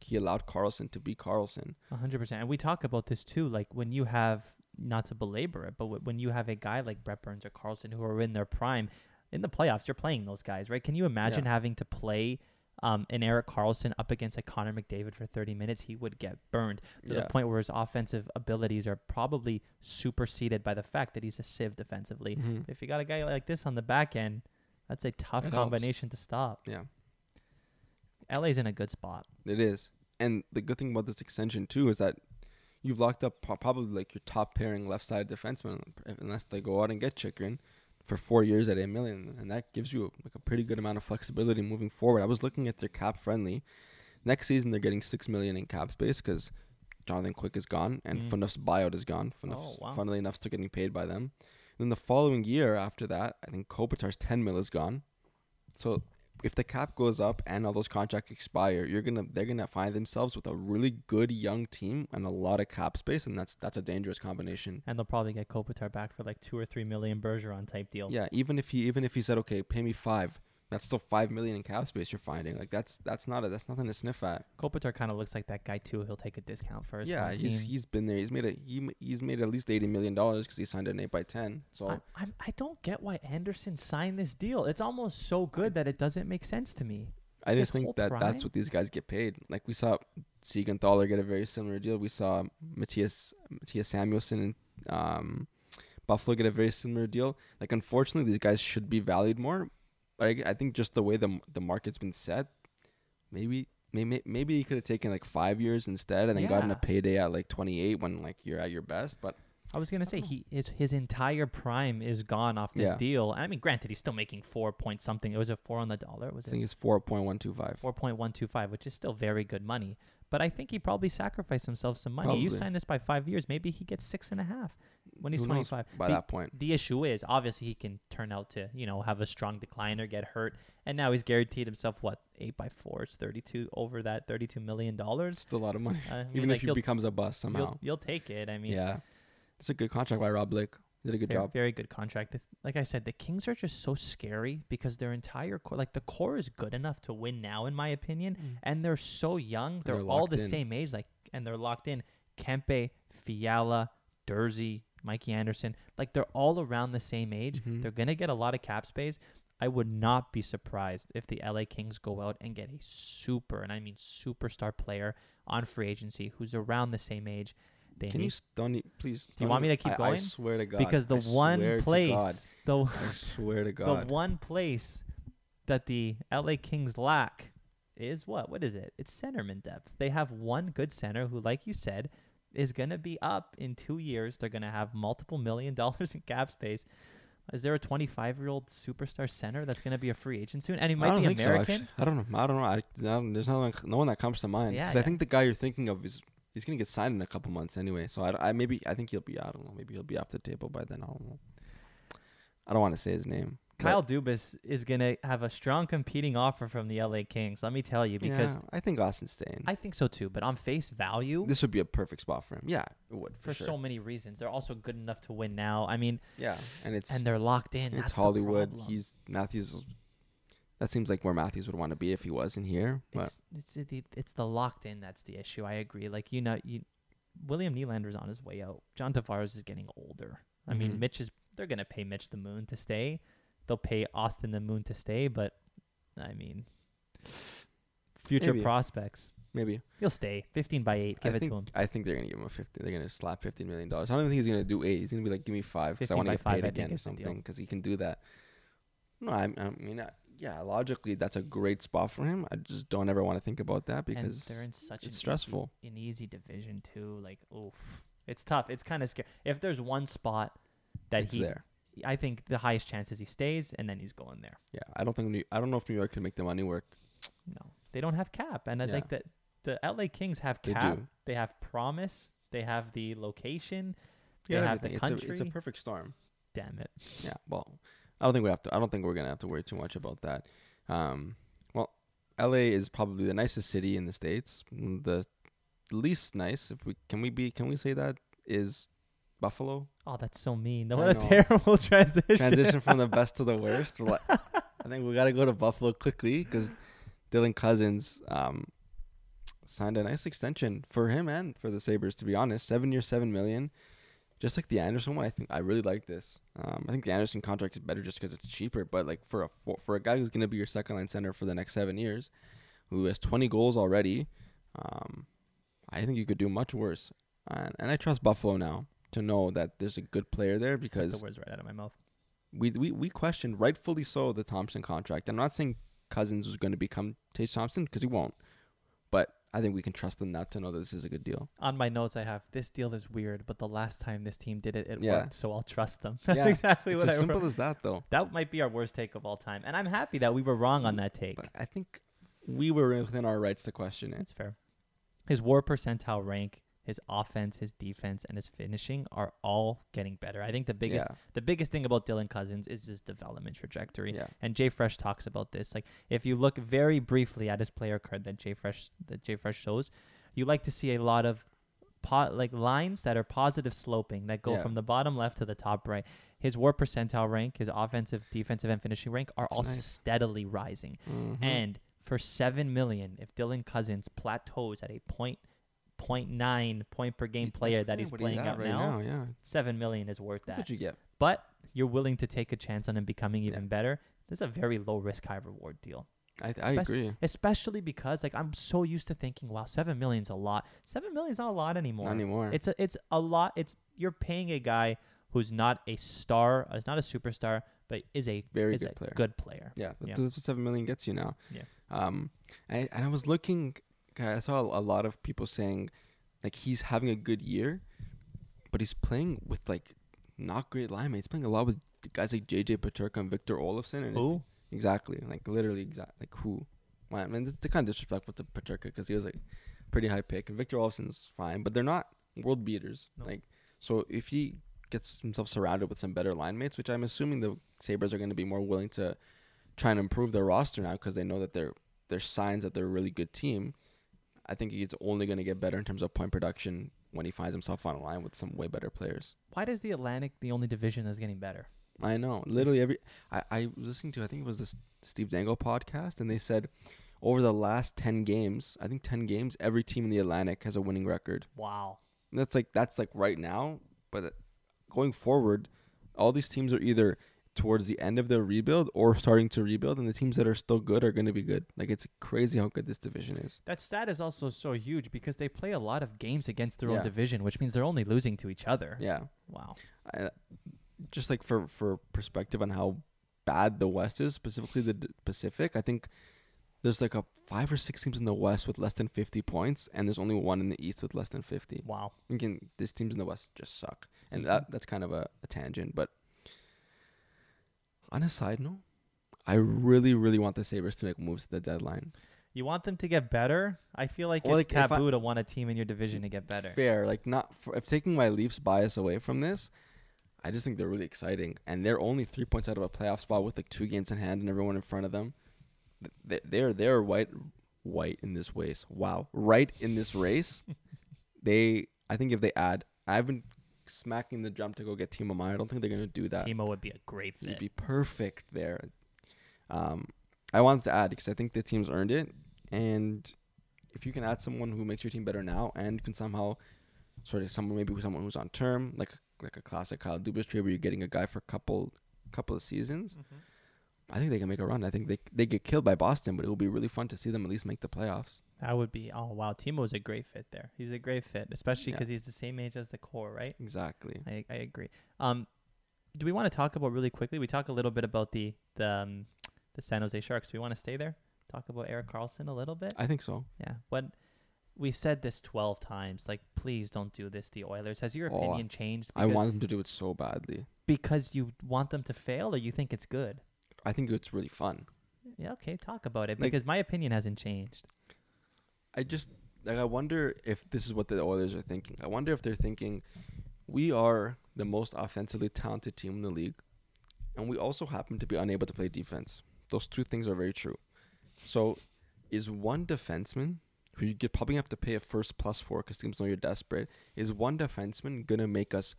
he allowed Karlsson to be Karlsson. A hundred percent. And we talk about this too. Like when you have not to belabor it, but wh- when you have a guy like Brett Burns or Karlsson who are in their prime in the playoffs, you're playing those guys, right? Can you imagine Yeah. having to play um, an Erik Karlsson up against a Connor McDavid for 30 minutes? He would get burned to Yeah. the point where his offensive abilities are probably superseded by the fact that he's a sieve defensively. Mhm. If you got a guy like this on the back end, that's a tough It helps. combination to stop. Yeah. LA's in a good spot. It is. And the good thing about this extension too is that you've locked up pro- probably like your top pairing left side defenseman unless they go out and get Chychrun for four years at eight million, and that gives you like a pretty good amount of flexibility moving forward. I was looking at their cap friendly. Next season they're getting six million in cap space because Jonathan Quick is gone and Mm. Phaneuf's buyout is gone. Phaneuf, Oh, wow. funnily enough, still getting paid by them. then the following year after that, I think Kopitar's ten mil is gone. So if the cap goes up and all those contracts expire, you're gonna they're gonna find themselves with a really good young team and a lot of cap space, and that's that's a dangerous combination. And they'll probably get Kopitar back for like two or three million Bergeron type deal. Yeah, even if he even if he said okay, pay me five, that's still five million in cap space you're finding. Like that's that's not a, that's nothing to sniff at. Kopitar kind of looks like that guy too. He'll take a discount first. Yeah, he's team. he's been there. He's made a he he's made at least eighty million dollars because he signed an eight by ten. So I, I'm, I don't get why Anderson signed this deal. It's almost so good that it doesn't make sense to me. I his just think that prime? that's what these guys get paid. Like we saw Siegenthaler get a very similar deal. We saw Mattias Mattias Samuelsson and um, Buffalo get a very similar deal. Like unfortunately, these guys should be valued more. But I, I think just the way the the market's been set, maybe maybe maybe he could have taken like five years instead and then gotten a payday at like 28 when like you're at your best. But I was gonna say he his his entire prime is gone off this Yeah. deal. I mean, granted, he's still making four point something. It was a four on the dollar. Was I it think it's 4.125. four point one two five, which is still very good money. But I think he probably sacrificed himself some money. You Probably. sign this by five years, maybe he gets six and a half when he's Who twenty knows by the, that point. the issue is obviously he can turn out to you know have a strong decline or get hurt, and now he's guaranteed himself what eight by four thirty two over that thirty two million dollars. It's a lot of money, uh, I mean, even like, if he becomes a bust somehow. You'll, you'll take it. I mean, yeah, it's a good contract by Rob Blake. Did a good very, job. very good contract. Like I said, the Kings are just so scary because their entire core, like the core, is good enough to win now, in my opinion, and they're so young. They're, Mm. they're all the in. same age, like, and they're locked in. Kempe, Fiala, Durzi, Mikey Anderson, like they're all around the same age. Mhm. They're gonna get a lot of cap space. I would not be surprised if the LA Kings go out and get a super, and I mean superstar player on free agency who's around the same age. They Can you s- don't e- please? Do you want me to keep I- going? I swear to God. because the I one to God. place, the I swear to God, the one place that the LA Kings lack is what? What is it? It's centerman depth. They have one good center who, like you said, is going to be up in two years. They're going to have multiple million dollars in cap space. Is there a 25 year old superstar center that's going to be a free agent soon? And he might be American. so. I don't know. I don't know. I, I don't- there's no one, no one that comes to mind. Yeah, Because I think the guy you're thinking of is he's gonna get signed in a couple months anyway. So I, I maybe I think he'll be. I don't know. Maybe he'll be off the table by then. I don't know. I don't want to say his name. but- Kyle Dubas is going to have a strong competing offer from the LA Kings. Let me tell you, because yeah, I think Austin's staying. I think so too. But on face value, this would be a perfect spot for him. Yeah, it would for, for sure. so many reasons, they're also good enough to win now. I mean, yeah, and it's and they're locked in. it's That's Hollywood. He's Matthews. That seems like where Matthews would want to be if he wasn't here. But it's it's the it's the locked in that's the issue. I agree. Like you know, you William Nylander's on his way out. John Tavares is getting older. I mean, Mhm. Mitch is they're gonna pay Mitch the Moon to stay. They'll pay Austin the Moon to stay, but I mean, future Maybe. prospects. Maybe. He'll stay. 15 by 8. Give I it think, to him. I think they're gonna give him a fifty. They're gonna slap fifteen million dollars. I don't even think he's gonna do eight. He's gonna be like, give me five because I want to get paid I again or is the deal. something because he can do that. No, I, I mean, yeah, logically that's a great spot for him. I just don't ever want to think about that and because they're in such it's an stressful. Easy, an easy division too. Like, oof, it's tough. It's kind of scary. If there's one spot that it's he, there. I think the highest chance is he stays, and then he's going there. Yeah, I don't think New, I don't know if New York can make the money work. No, they don't have cap, and I Yeah. think that the LA Kings have They cap. do. They have promise. They have the location. Yeah, they have the country. It's a, it's a perfect storm. Damn it. Yeah. Well, I don't think we have to. I don't think we're gonna have to worry too much about that. Um, well, L.A. is probably the nicest city in the states. The least nice, if we can we be can we say that is Buffalo. Oh, that's so mean. I What a terrible transition. Transition from the best to the worst. We're like- I think we got to go to Buffalo quickly because Dylan Cozens um, signed a nice extension for him and for the Sabres. To be honest, seven years, seven million. Just like the Anderson one, I think I really like this. Um, I think the Anderson contract is better just because it's cheaper. But like for a for, for a guy who's gonna be your second line center for the next seven years, who has 20 goals already, um, I think you could do much worse. And, and I trust Buffalo now to know that there's a good player there Took because the words right out of my mouth. we we we questioned rightfully so the Thompson contract. I'm not saying Cozens was going to become Tage Thompson because he won't, I think we can trust them now to know that this is a good deal. On my notes, I have this deal is weird, but the last time this team did it, it Yeah. worked, so I'll trust them. That's Yeah, exactly it's what as I simple wrote. as that, though. That might be our worst take of all time, and I'm happy that we were wrong on that take. But I think we were within our rights to question it. It's fair. His WAR percentile rank, his offense, his defense, and his finishing are all getting better. I think the biggest yeah, the biggest thing about Dylan Cozens is his development trajectory. yeah, And JFresh talks about this. Like if you look very briefly at his player card that JFresh that JFresh shows, you like to see a lot of po- like lines that are positive sloping that go Yeah. from the bottom left to the top right. His WAR percentile rank, his offensive, defensive, and finishing rank are That's all nice. steadily rising. Mhm. And for seven million, if Dylan Cozens plateaus at a point point nine point per game player that he's playing at out right now, Yeah, seven million is worth that's that. what you get. But you're willing to take a chance on him becoming Yeah. even better. This is a very low risk, high reward deal. I I Especially- agree. Especially because like I'm so used to thinking, wow, seven million's a lot. Seven million's not a lot anymore. Not anymore. It's a it's a lot. It's you're paying a guy who's not a star, uh, not a superstar, but is a Very is good a player. good player. Yeah, Yeah. that's what seven million gets you now. Yeah. Um, and, and I was looking, I saw a lot of people saying, like he's having a good year, but he's playing with like not great line mates. Playing a lot with guys like JJ Peterka and Victor Olofsson. And Who? Exactly, like literally, exactly. like who? I mean, it's kind of disrespectful to Peterka because he was like pretty high pick, and Victor Olofsson's fine, but they're not world beaters. No. Like, so if he gets himself surrounded with some better line mates, which I'm assuming the Sabres are going to be more willing to try and improve their roster now because they know that they're there's signs that they're a really good team. I think he's only going to get better in terms of point production when he finds himself on a line with some way better players. Why does the Atlantic the only division that's getting better? I know. Literally every I, I was listening to I think it was this Steve Dangle podcast and they said over the last ten games, I think ten games, every team in the Atlantic has a winning record. Wow. And that's like that's like right now, but uh, going forward, all these teams are either towards the end of their rebuild or starting to rebuild and the teams that are still good are going to be good. Like it's crazy how good this division is. That stat is also so huge because they play a lot of games against their Yeah. own division, which means they're only losing to each other. Yeah. Wow. I, just like for for perspective on how bad the West is, specifically the D- Pacific, I think there's like a five or six teams in the West with less than 50 points, and there's only one in the East with less than 50. Wow. Thinking these teams in the West just suck, and that that's kind of a, a tangent. But on a side note, I really really want the Sabres to make moves at the deadline. You want them to get better? I feel like Well, it's like, if I- taboo to want a team in your division to get better. Fair, like not for, if taking my Leafs bias away from this, I just think they're really exciting, and they're only three points out of a playoff spot with like two games in hand and everyone in front of them. They, they're they're white white in this race. Wow, right in this race. they, I think if they add, I've been smacking the jump to go get Timo Meier. I don't think they're gonna do that. Timo would be a great fit. He'd be perfect there. Um, I wanted to add because I think the team's earned it, and if you can add someone who makes your team better now and can somehow sort of someone maybe someone who's on term like like a classic Kyle Dubas trade where you're getting a guy for a couple couple of seasons. I think they can make a run. I think they they get killed by Boston, but it will be really fun to see them at least make the playoffs. That would be oh wow, Timo's a great fit there. He's a great fit, especially Yeah. because he's the same age as the core, right? Exactly. I, I agree. Um, do we want to talk about really quickly? We talk a little bit about the the um, the San Jose Sharks. Do we want to stay there? Talk about Erik Karlsson a little bit. I think so. Yeah. What we've said this twelve times. Like, please don't do this. The Oilers. Has your Oh, opinion changed? I want them to do it so badly. because you want them to fail, or you think it's good. I think it's really fun. Yeah. Okay. Talk about it Like- because my opinion hasn't changed. I just like I wonder if this is what the Oilers are thinking. I wonder if they're thinking we are the most offensively talented team in the league, and we also happen to be unable to play defense. Those two things are very true. So, is one defenseman who you probably have to pay a first plus for because teams know you're desperate? Is one defenseman gonna make us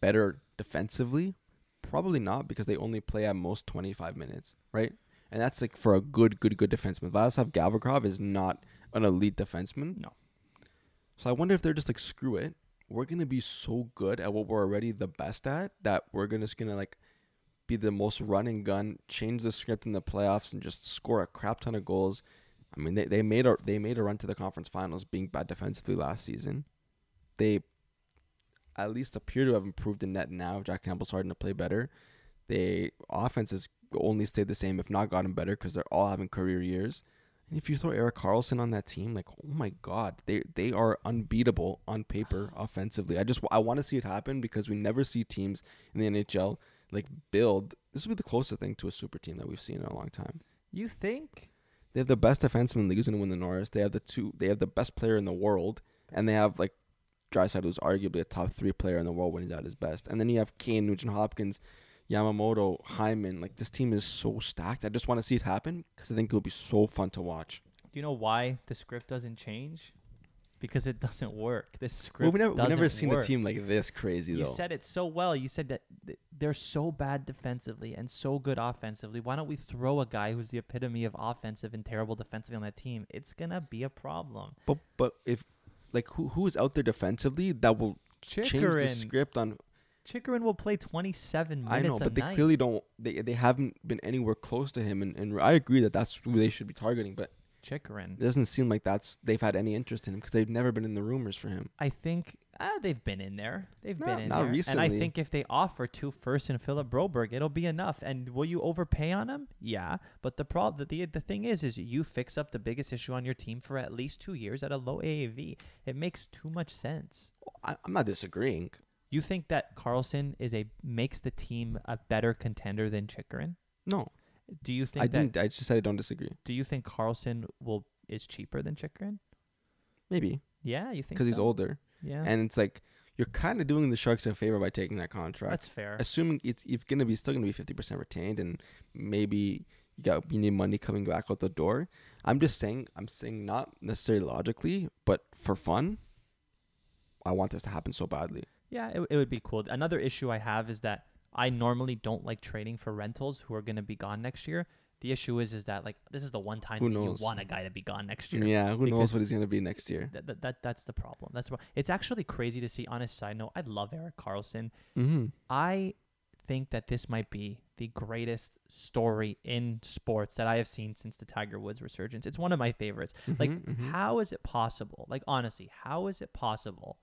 better defensively? Probably not because they only play at most 25 minutes, right? And that's like for a good, good, good defenseman. Vladislav Gavrikov is not an elite defenseman. No. So I wonder if they're just like, screw it. We're gonna be so good at what we're already the best at that we're gonna just gonna like be the most run and gun, change the script in the playoffs, and just score a crap ton of goals. I mean, they, they made a they made a run to the conference finals, being bad defensively last season. They at least appear to have improved in net now. Jack Campbell's starting to play better. They offenses only stayed the same, if not gotten better, because they're all having career years. And if you throw Erik Karlsson on that team, like oh my god, they they are unbeatable on paper offensively. I just I want to see it happen because we never see teams in the NHL like build. This will be the closest thing to a super team that we've seen in a long time. You think? They have the best defenseman in the league who's gonna win the Norris. They have the two. They have the best player in the world, and they have like Draisaitl, who's arguably a top three player in the world when he's at his best. And then you have Kane, Nugent Hopkins, Yamamoto, Hyman. Like this team is so stacked. I just want to see it happen because I think it'll be so fun to watch. Do you know why the script doesn't change? Because it doesn't work. This script Well, we never we never seen work. a team like this crazy You though. said it so well. You said that they're so bad defensively and so good offensively. Why don't we throw a guy who's the epitome of offensive and terrible defensively on that team? It's gonna be a problem. but but if like who who is out there defensively that will change the script on Chychrun will play 27 minutes I know, but they night. clearly don't. They they haven't been anywhere close to him, and, and I agree that that's who they should be targeting. But Chychrun. it doesn't seem like that's they've had any interest in him because they've never been in the rumors for him. I think uh, they've been in there. They've No, been in not there. And I think if they offer two first and Philip Broberg, it'll be enough. And will you overpay on him? Yeah. But the problem, the, the thing is, is you fix up the biggest issue on your team for at least two years at a low AAV. It makes too much sense. I, I'm not disagreeing. You think that Karlsson is a makes the team a better contender than Chychrun? No, Do you think I that? didn't. I just said I don't disagree. Do you think Karlsson will is cheaper than Chychrun? Maybe Yeah, you think because he's older, Yeah, and it's like you're kind of doing the Sharks a favor by taking that contract. that's fair. Assuming it's it's gonna be still gonna be fifty percent retained, and maybe you got you need money coming back out the door. I'm just saying. I'm saying not necessarily logically, but for fun. I want this to happen so badly. Yeah, it, it would be cool. Another issue I have is that I normally don't like trading for rentals who are going to be gone next year. The issue is, is that like this is the one time Who that knows? you want a guy to be gone next year. Yeah, who knows what he's gonna be next year? That, that, that that's the problem. That's the pro- it's actually crazy to see. On a side note, I love Erik Karlsson. Mm-hmm. I think that this might be the greatest story in sports that I have seen since the Tiger Woods resurgence. It's one of my favorites. Like, mhm. how is it possible? Like, honestly, how is it possible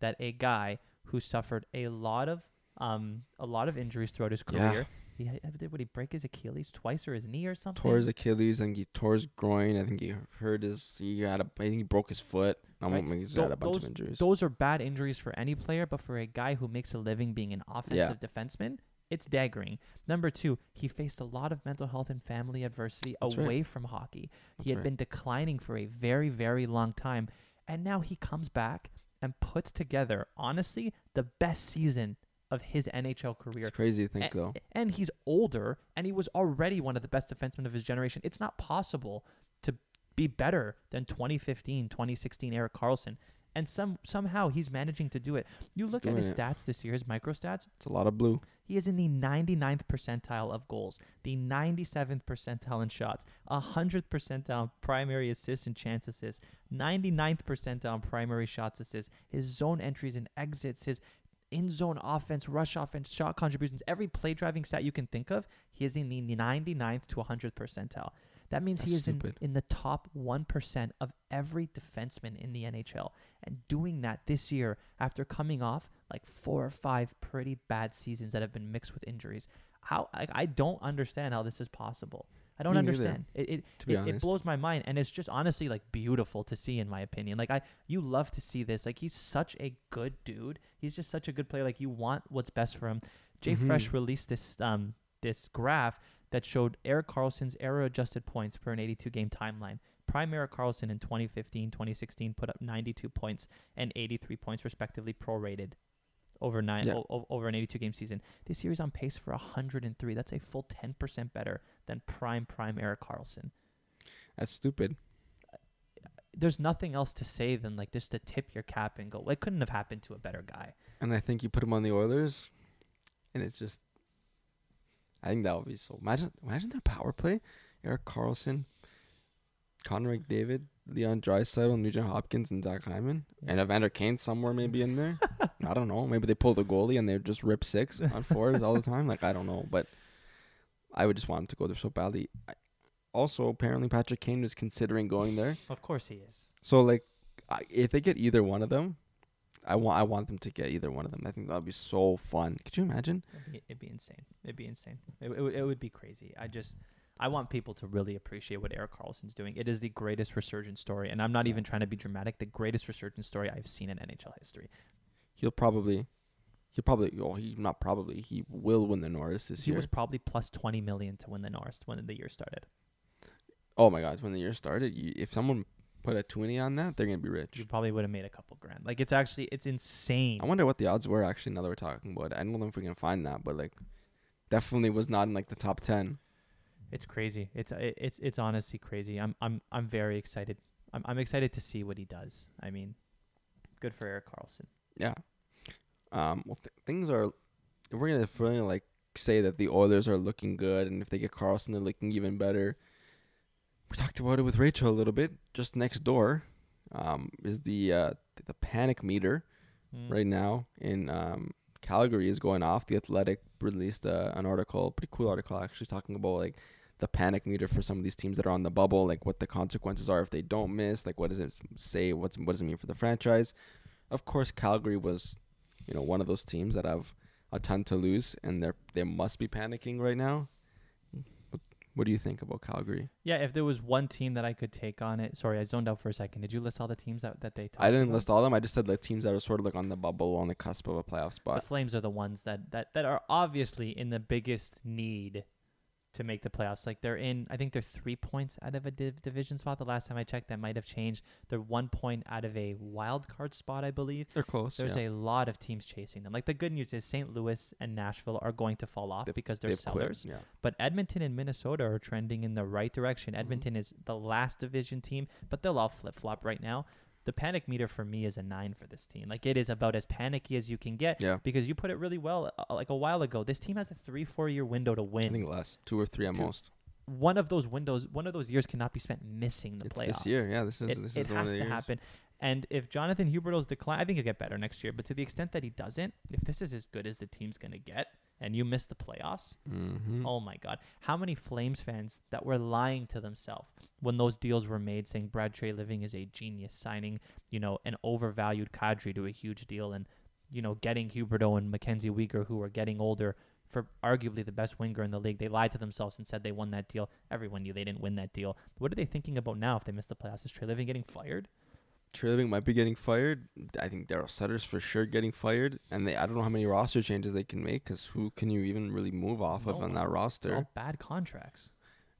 that a guy who suffered a lot of um a lot of injuries throughout his Yeah. career, he did what he break his Achilles twice or his knee or something? tore his Achilles and he tore his groin. I think he hurt his. He had a. I think he broke his foot. I Right. won't. He's had a bunch those, of injuries. Those are bad injuries for any player, but for a guy who makes a living being an offensive defenseman, it's daggering. Number two, he faced a lot of mental health and family adversity That's right. away from hockey. That's he had right. been declining for a very, very long time, and now he comes back and puts together, honestly, the best season of his NHL career. It's crazy to think A- though. And he's older, and he was already one of the best defensemen of his generation. It's not possible to be better than 2015, 2016 Erik Karlsson. And some somehow he's managing to do it. You look at his it. stats this year, his micro stats. It's a lot of blue. He is in the 99th percentile of goals, the 97th percentile in shots, 100th percentile in primary assists and chance assists, 99th percentile in primary shots assists, his zone entries and exits, his in zone offense, rush offense, shot contributions, every play driving stat you can think of, he is in the 99th to 100th percentile. That means he is in, in the top 1% of every defenseman in the NHL. And doing that this year after coming off like four or five pretty bad seasons that have been mixed with injuries. How I, I don't understand how this is possible. I don't Me understand. It it, to be it, it blows my mind and it's just honestly like beautiful to see in my opinion. Like I you love to see this. Like he's such a good dude. He's just such a good player. Like you want what's best for him. JFresh Mhm. released this um this graph that showed Erik Karlsson's error adjusted points per an 82 game timeline. Prime Erik Karlsson in 2015, 2016 put up 92 points and 83 points respectively prorated over nine Yeah. o- over an 82 game season. This year he's on pace for 103. That's a full 10% better than prime prime Erik Karlsson. That's stupid. There's nothing else to say than like just to tip your cap and go. It couldn't have happened to a better guy. And I think you put him on the Oilers, and it's just. I think that would be so. Imagine, imagine their power play: Erik Karlsson, Connor McDavid, Leon Draisaitl, Nugent Hopkins, and Zach Hyman, and Evander Kane somewhere maybe in there. I don't know. Maybe they pull the goalie and they just rip six on fours all the time. Like I don't know, but I would just want him to go there so badly. I, also, apparently Patrick Kane was considering going there. Of course he is. So like, I, if they get either one of them, I want I want them to get either one of them. I think that would be so fun. Could you imagine? It'd be, it'd be insane. It'd be insane. It, it, would- it would be crazy. I just, I want people to really appreciate what Erik Karlsson's doing. It is the greatest resurgence story, and I'm not even trying to be dramatic. The greatest resurgence story I've seen in NHL history. He'll probably, he'll probably, oh, he not probably, he will win the Norris this he year. was probably plus 20 million to win the Norris when the year started. oh my God, when the year started, you, if someone put a twenty on that, they're gonna be rich. You probably would have made a couple grand. Like it's actually, it's insane. I wonder what the odds were actually. Now that we're talking about it, I don't know if we can find that, but like, definitely was not in like the top ten. It's crazy. It's it's it's honestly crazy. I'm I'm I'm very excited. I'm I'm excited to see what he does. I mean, good for Erik Karlsson. Yeah. Um. Well, th- things are. We're gonna, if we're gonna like say that the Oilers are looking good, and if they get Karlsson, they're looking even better. We talked about it with Rachel a little bit. Just next door, um, is the uh the panic meter Mm. right now in um Calgary is going off. The Athletic released uh, an article, pretty cool article actually, talking about like the panic meter for some of these teams that are on the bubble, like what the consequences are if they don't miss, like what does it say, what's what does it mean for the franchise. Of course, Calgary was, you know, one of those teams that have a ton to lose, and they're they must be panicking right now. What, do you think about Calgary? Yeah, if there was one team that I could take on it. Sorry, I zoned out for a second. Did you list all the teams that, that they I didn't about? list all of them. I just said like teams that are sort of like on the bubble, on the cusp of a playoff spot. The. Flames are the ones that, that, that are obviously in the biggest need to make the playoffs. Like they're in, I think they're three points out of a div- division spot. The last time I checked, that might have changed. They're one point out of a wild card spot, I believe. They're close. There's yeah. a lot of teams chasing them. Like the good news is St. Louis and Nashville are going to fall off They've- because they're quit, sellers. Yeah. But Edmonton and Minnesota are trending in the right direction. Mm-hmm. Edmonton is the last division team, but they'll all flip flop right now. The panic meter for me is a nine for this team. Like it is about as panicky as you can get Yeah. because you put it really well. Uh, like a while ago, this team has a three four year window to win. I think less, two or three at Two. most. One of those windows, one of those years cannot be spent missing the It's playoffs. this year. Yeah, this is It, this it is has to years. happen. And if Jonathan Huberdeau's decline, I think he'll get better next year. But to the extent that he doesn't, if this is as good as the team's going to get, and you miss the playoffs, Mm-hmm. Oh my God. How many Flames fans that were lying to themselves when those deals were made saying Brad Treliving is a genius signing, you know, an overvalued Kadri to a huge deal and, you know, getting Huberdeau and Mackenzie Weegar who are getting older for arguably the best winger in the league. They lied to themselves and said they won that deal. Everyone knew they didn't win that deal. What are they thinking about now if they miss the playoffs? Is Treliving getting fired? Treliving might be getting fired. I think Daryl Sutter's for sure getting fired, and they I don't know how many roster changes they can make because who can you even really move off of on that roster? all bad contracts.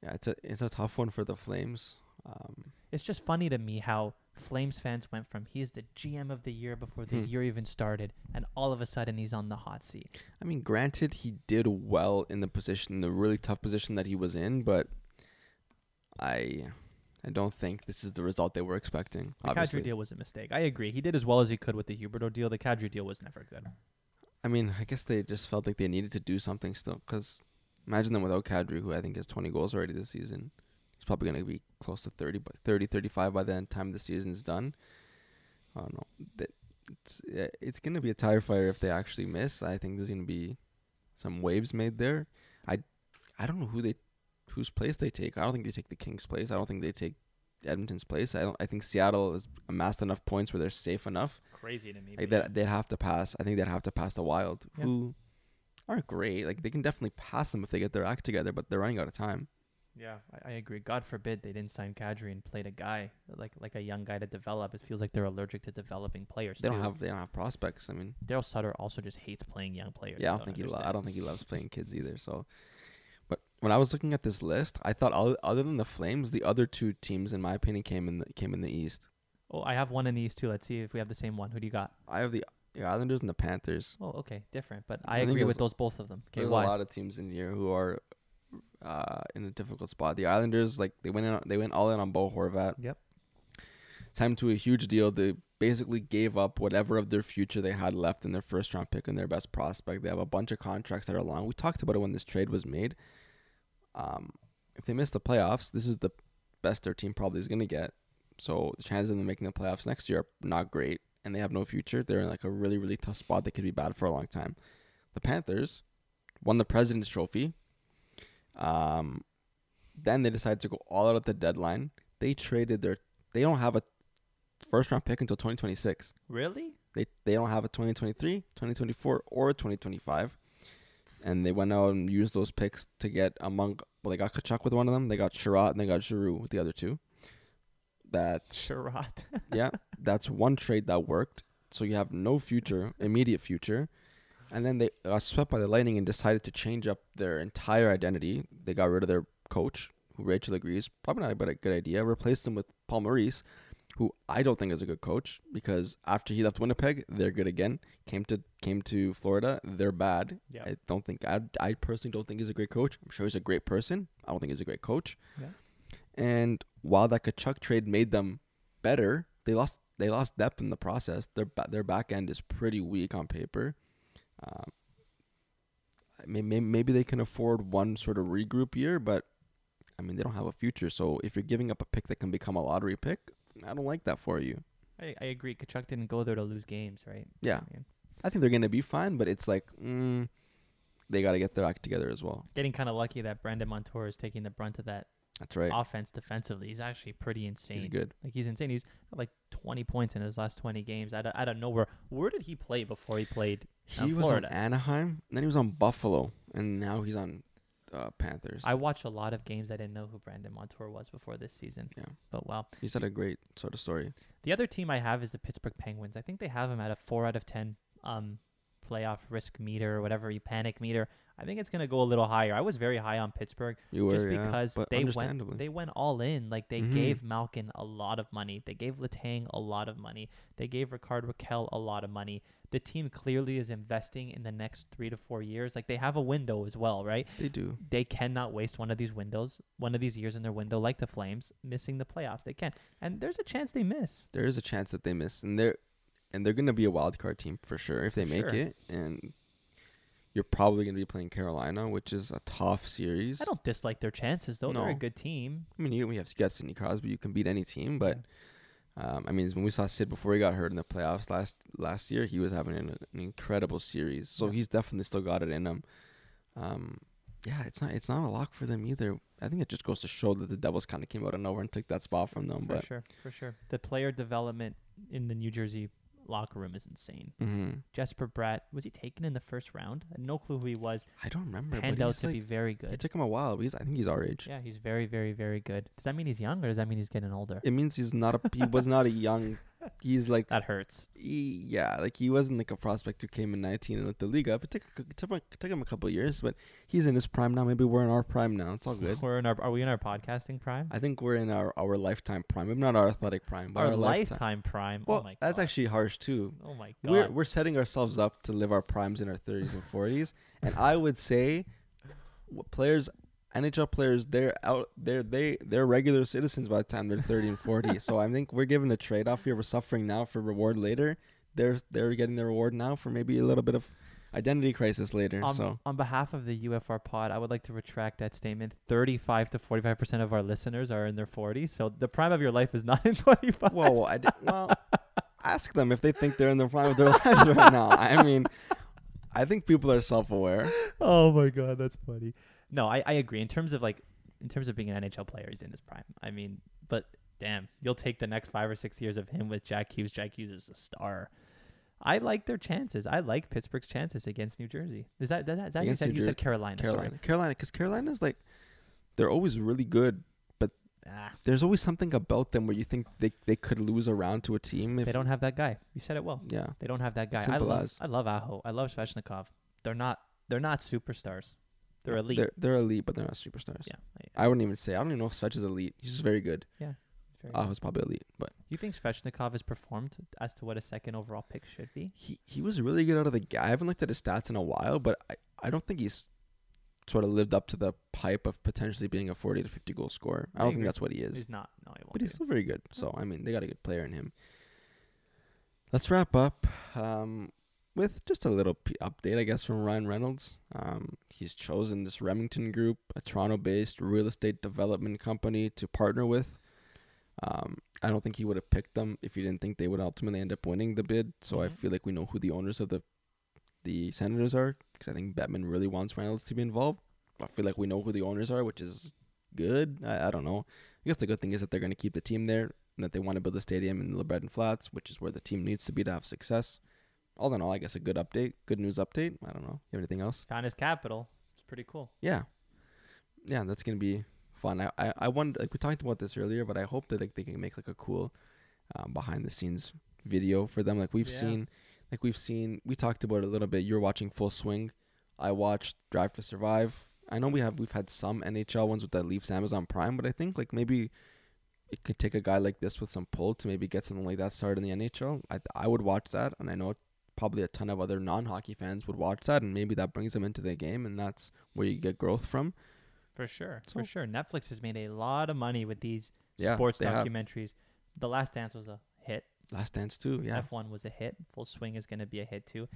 Yeah, it's a it's a tough one for the Flames. Um, It's just funny to me how Flames fans went from he is the GM of the year before the Hmm. year even started, and all of a sudden he's on the hot seat. I mean, granted, he did well in the position, the really tough position that he was in, but I I don't think this is the result they were expecting. The obviously. Kadri deal was a mistake. I agree. He did as well as he could with the Huberdeau deal. The Kadri deal was never good. I mean, I guess they just felt like they needed to do something still. Because imagine them without Kadri, who I think has 20 goals already this season. He's probably going to be close to 30, but 30, 35 by the end time the season is done. I don't know. It's it's gonna be a tire fire if they actually miss. I think there's gonna be some waves made there. I I don't know who they whose place they take. I don't think they take the Kings' place. I don't think they take Edmonton's place. I don't. I think Seattle has amassed enough points where they're safe enough. Crazy to me. Like that, they'd have to pass. I think they'd have to pass the Wild, Yeah. who aren't great. Like they can definitely pass them if they get their act together, but they're running out of time. Yeah, I, I agree. God forbid they didn't sign Kadri and played a guy like like a young guy to develop. It feels like they're allergic to developing players. They don't have. They don't have prospects. I mean, Daryl Sutter also just hates playing young players. yeah, I don't think he. Lo- I don't think he loves playing kids either. So, when I was looking at this list, I thought other, other than the Flames, the other two teams, in my opinion, came in the, came in the East. Oh, I have one in the East too. Let's see if we have the same one. Who do you got? I have the, the Islanders and the Panthers. Oh, okay, different. But I I, agree with those both of them. Okay, There's why? a lot of teams in here who are uh, in a difficult spot. The Islanders, like they went in, they went all in on Bo Horvat. Yep. Signed to a huge deal. They basically gave up whatever of their future they had left in their first round pick and their best prospect. They have a bunch of contracts that are long. We talked about it when this trade was made. Um, if they miss the playoffs, this is the best their team probably is going to get. So the chances of them making the playoffs next year are not great, and they have no future. They're in like a really, really tough spot. They could be bad for a long time. The Panthers won the President's Trophy. Um, then they decided to go all out at the deadline. They traded their. They don't have a first round pick until 2026. Really? They they don't have a 2023, 2024, or 2025. And they went out and used those picks to get among. Well, they got Tkachuk with one of them. They got Chiarot and they got Giroux with the other two. That Chiarot. yeah, that's one trade that worked. So you have no future, immediate future. And then they got swept by the Lightning and decided to change up their entire identity. They got rid of their coach, who Rachel agrees probably not a good idea. Replaced him with Paul Maurice, who I don't think is a good coach because after he left Winnipeg, they're good again. Came to came to Florida, they're bad. Yeah. I don't think I I personally don't think he's a great coach. I'm sure he's a great person. I don't think he's a great coach. Yeah. And while that Tkachuk trade made them better, they lost they lost depth in the process. Their their back end is pretty weak on paper. Um, maybe, maybe they can afford one sort of regroup year, but I mean they don't have a future. So if you're giving up a pick that can become a lottery pick, I don't like that for you. I, I agree. Tkachuk didn't go there to lose games, right? Yeah, I mean, I think they're gonna be fine, but it's like mm, they got to get their act together as well. getting kind of lucky that Brandon Montour is taking the brunt of that That's right. offense defensively. He's actually pretty insane. He's good. Like he's insane. He's like 20 points in his last 20 games. I don't, I don't know where. Where did he play before he played? He was Florida. on Anaheim, and then he was on Buffalo, and now he's on uh, Panthers. I watched a lot of games. I didn't know who Brandon Montour was before this season. Yeah. But well, He's had a great sort of story. the other team I have is the Pittsburgh Penguins. I think they have him at a four out of 10 um, playoff risk meter or whatever you panic meter. I think it's gonna go a little higher. I was very high on Pittsburgh. You were just because but they went they went all in. Like they Mhm. gave Malkin a lot of money. They gave Letang a lot of money. They gave Rickard Rakell a lot of money. The team clearly is investing in the next three to four years. Like they have a window as well, right? they do. They cannot waste one of these windows, one of these years in their window, like the Flames, missing the playoffs. They can, and there's a chance they miss. There is a chance that they miss, and they're and they're gonna be a wild card team for sure if they For make sure. it. And you're probably gonna be playing Carolina, which is a tough series. I don't dislike their chances though. They're a good team. I mean, you we have to get Sidney Crosby. You can beat any team, but um, I mean, when we saw Sid before he got hurt in the playoffs last last year, he was having an, an incredible series. So he's definitely still got it in him. Um, yeah, it's not it's not a lock for them either. I think it just goes to show that the Devils kind of came out of nowhere and took that spot from them. For but sure, for sure. The player development in the New Jersey locker room is insane. mhm. Jesper Bratt was he taken in the first round? No clue who he was. I don't remember. Panned but out to like, be very good. it took him a while. But he's, I think he's our age. Yeah, he's very, very, very good. Does that mean he's young or does that mean he's getting older? It means he's not a he was not a young. He's like That hurts. he, yeah, like he wasn't like a prospect who came in 19 and lit the league up. It took it took, him- took him a couple of years, but he's in his prime now. Maybe we're in our prime now. It's all good. We're in our. Are we in our podcasting prime? I think we're in our, our lifetime prime. Maybe not our athletic prime, but our our, lifetime. lifetime prime. Oh well, oh my god. that's actually harsh too. Oh my god. We're we're setting ourselves up to live our primes in our 30s and 40s, and I would say, players, NHL players, they're out, they're they they're regular citizens by the time they're 30 and 40. so I think we're given a trade off here. We're suffering now for reward later. They're they're getting the reward now for maybe a little bit of identity crisis later. on, so on behalf of the UFR pod, I would like to retract that statement. 35 to 45 percent of our listeners are in their 40s, so the prime of your life is not in 25. whoa, I did, well. ask them if they think they're in the prime of their lives right now. I mean, I think people are self-aware. Oh my god, that's funny. No, I, I agree. In terms of like, in terms of being an NHL player, he's in his prime. I mean, but damn, you'll take the next five or six years of him with Jack Hughes. Jack Hughes is a star. I like their chances. I like Pittsburgh's chances against New Jersey. Is that that, that, you said? New You said Carolina. Carolina, Sorry. Carolina, because Carolina's like, they're always really good. Ah, There's always something about them where you think they they could lose around to a team. If, they don't have that guy. You said it well. Yeah, They don't have that guy. I love, as. I love Aho. I love Svechnikov. They're not. They're not superstars. They're elite. They're they're elite, but they're not superstars. yeah. I- I wouldn't even say. I don't even know if Svech is elite. He's just very good. very Ah, good. was probably elite, but you think Svechnikov has performed as to what a second overall pick should be? he he was really good out of the guy. I haven't looked at his stats in a while, but I I don't think he's sort of lived up to the hype of potentially being a 40 to 50 goal scorer. I I don't think that's what he is. He's not. No, he won't. but he's be. still very good. So I mean, they got a good player in him. Let's wrap up um, with just a little p- update, I guess, from Ryan Reynolds. Um, he's chosen this Remington Group, a Toronto-based real estate development company, to partner with. Um, I don't think he would have picked them if he didn't think they would ultimately end up winning the bid. So I Mhm. feel like we know who the owners of the the Senators are because I think Bettman really wants Reynolds to be involved. I feel like we know who the owners are, which is good. I, I don't know. I guess the good thing is that they're going to keep the team there and that they want to build a stadium in the LeBreton Flats, which is where the team needs to be to have success. All in all, I guess a good update, good news update. I don't know. You have anything else? Found his capital. It's pretty cool. Yeah, yeah, that's gonna be fun. I I, I wonder like we talked about this earlier, but I hope that like they can make like a cool um, behind the scenes video for them. Like we've Yeah. seen, like we've seen. We talked about it a little bit. You're watching Full Swing. I watched Drive to Survive. I know we have we've had some NHL ones with that Leafs Amazon Prime, but I think like maybe it could take a guy like this with some pull to maybe get something like that started in the NHL. I I would watch that, and I know probably a ton of other non hockey fans would watch that, and maybe that brings them into the game, and that's where you get growth from. For sure. So- for sure. Netflix has made a lot of money with these Yeah, sports they have. documentaries. The Last Dance was a hit. Last Dance too, yeah. F1 was a hit. Full Swing is going to be a hit too.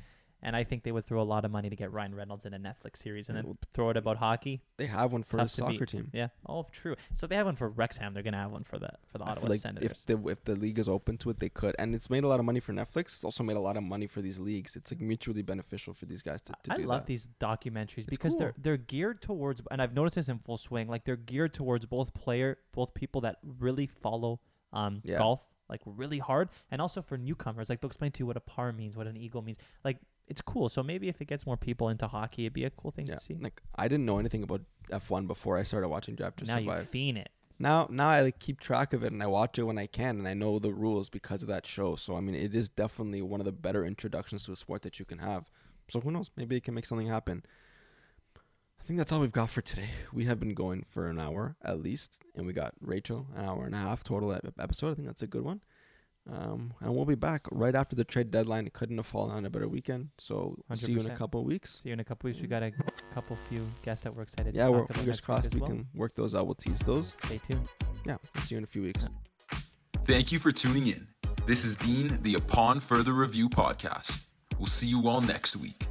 And I think they would throw a lot of money to get Ryan Reynolds in a Netflix series and then throw it about hockey. They have one for a Tough to beat. soccer team. Yeah. Oh, true. So they have one for Wrexham. They're going to have one for the for the I Ottawa like Senators. if the if the league is open to it, they could, and it's made a lot of money for Netflix. It's also made a lot of money for these leagues. It's like mutually beneficial for these guys to, to I do love that. these documentaries It's because they're they're geared towards and I've noticed this in full swing like they're geared towards both player both people that really follow um Yeah. golf like really hard and also for newcomers like they'll explain to you what a par means what an eagle means like it's cool so maybe if it gets more people into hockey it'd be a cool thing Yeah, to see like I didn't know anything about F1 before I started watching Drive to now you Survive. fiend it now now I like keep track of it and I watch it when I can and I know the rules because of that show. So I mean, it is definitely one of the better introductions to a sport that you can have. So who knows? Maybe it can make something happen. I think that's all we've got for today. We have been going for an hour at least, and we got Rachel an hour and a half total episode. I think that's a good one. Um, and we'll be back right after the trade deadline. It couldn't have fallen on a better weekend. So we'll see you in a couple of weeks. see you in a couple weeks we got a couple few guests that we're excited Yeah, to we're talk fingers next crossed we well. can work those out. We'll tease those. stay tuned Yeah, we'll see you in a few weeks. Thank you for tuning in. This has been the Upon Further Review podcast. We'll see you all next week.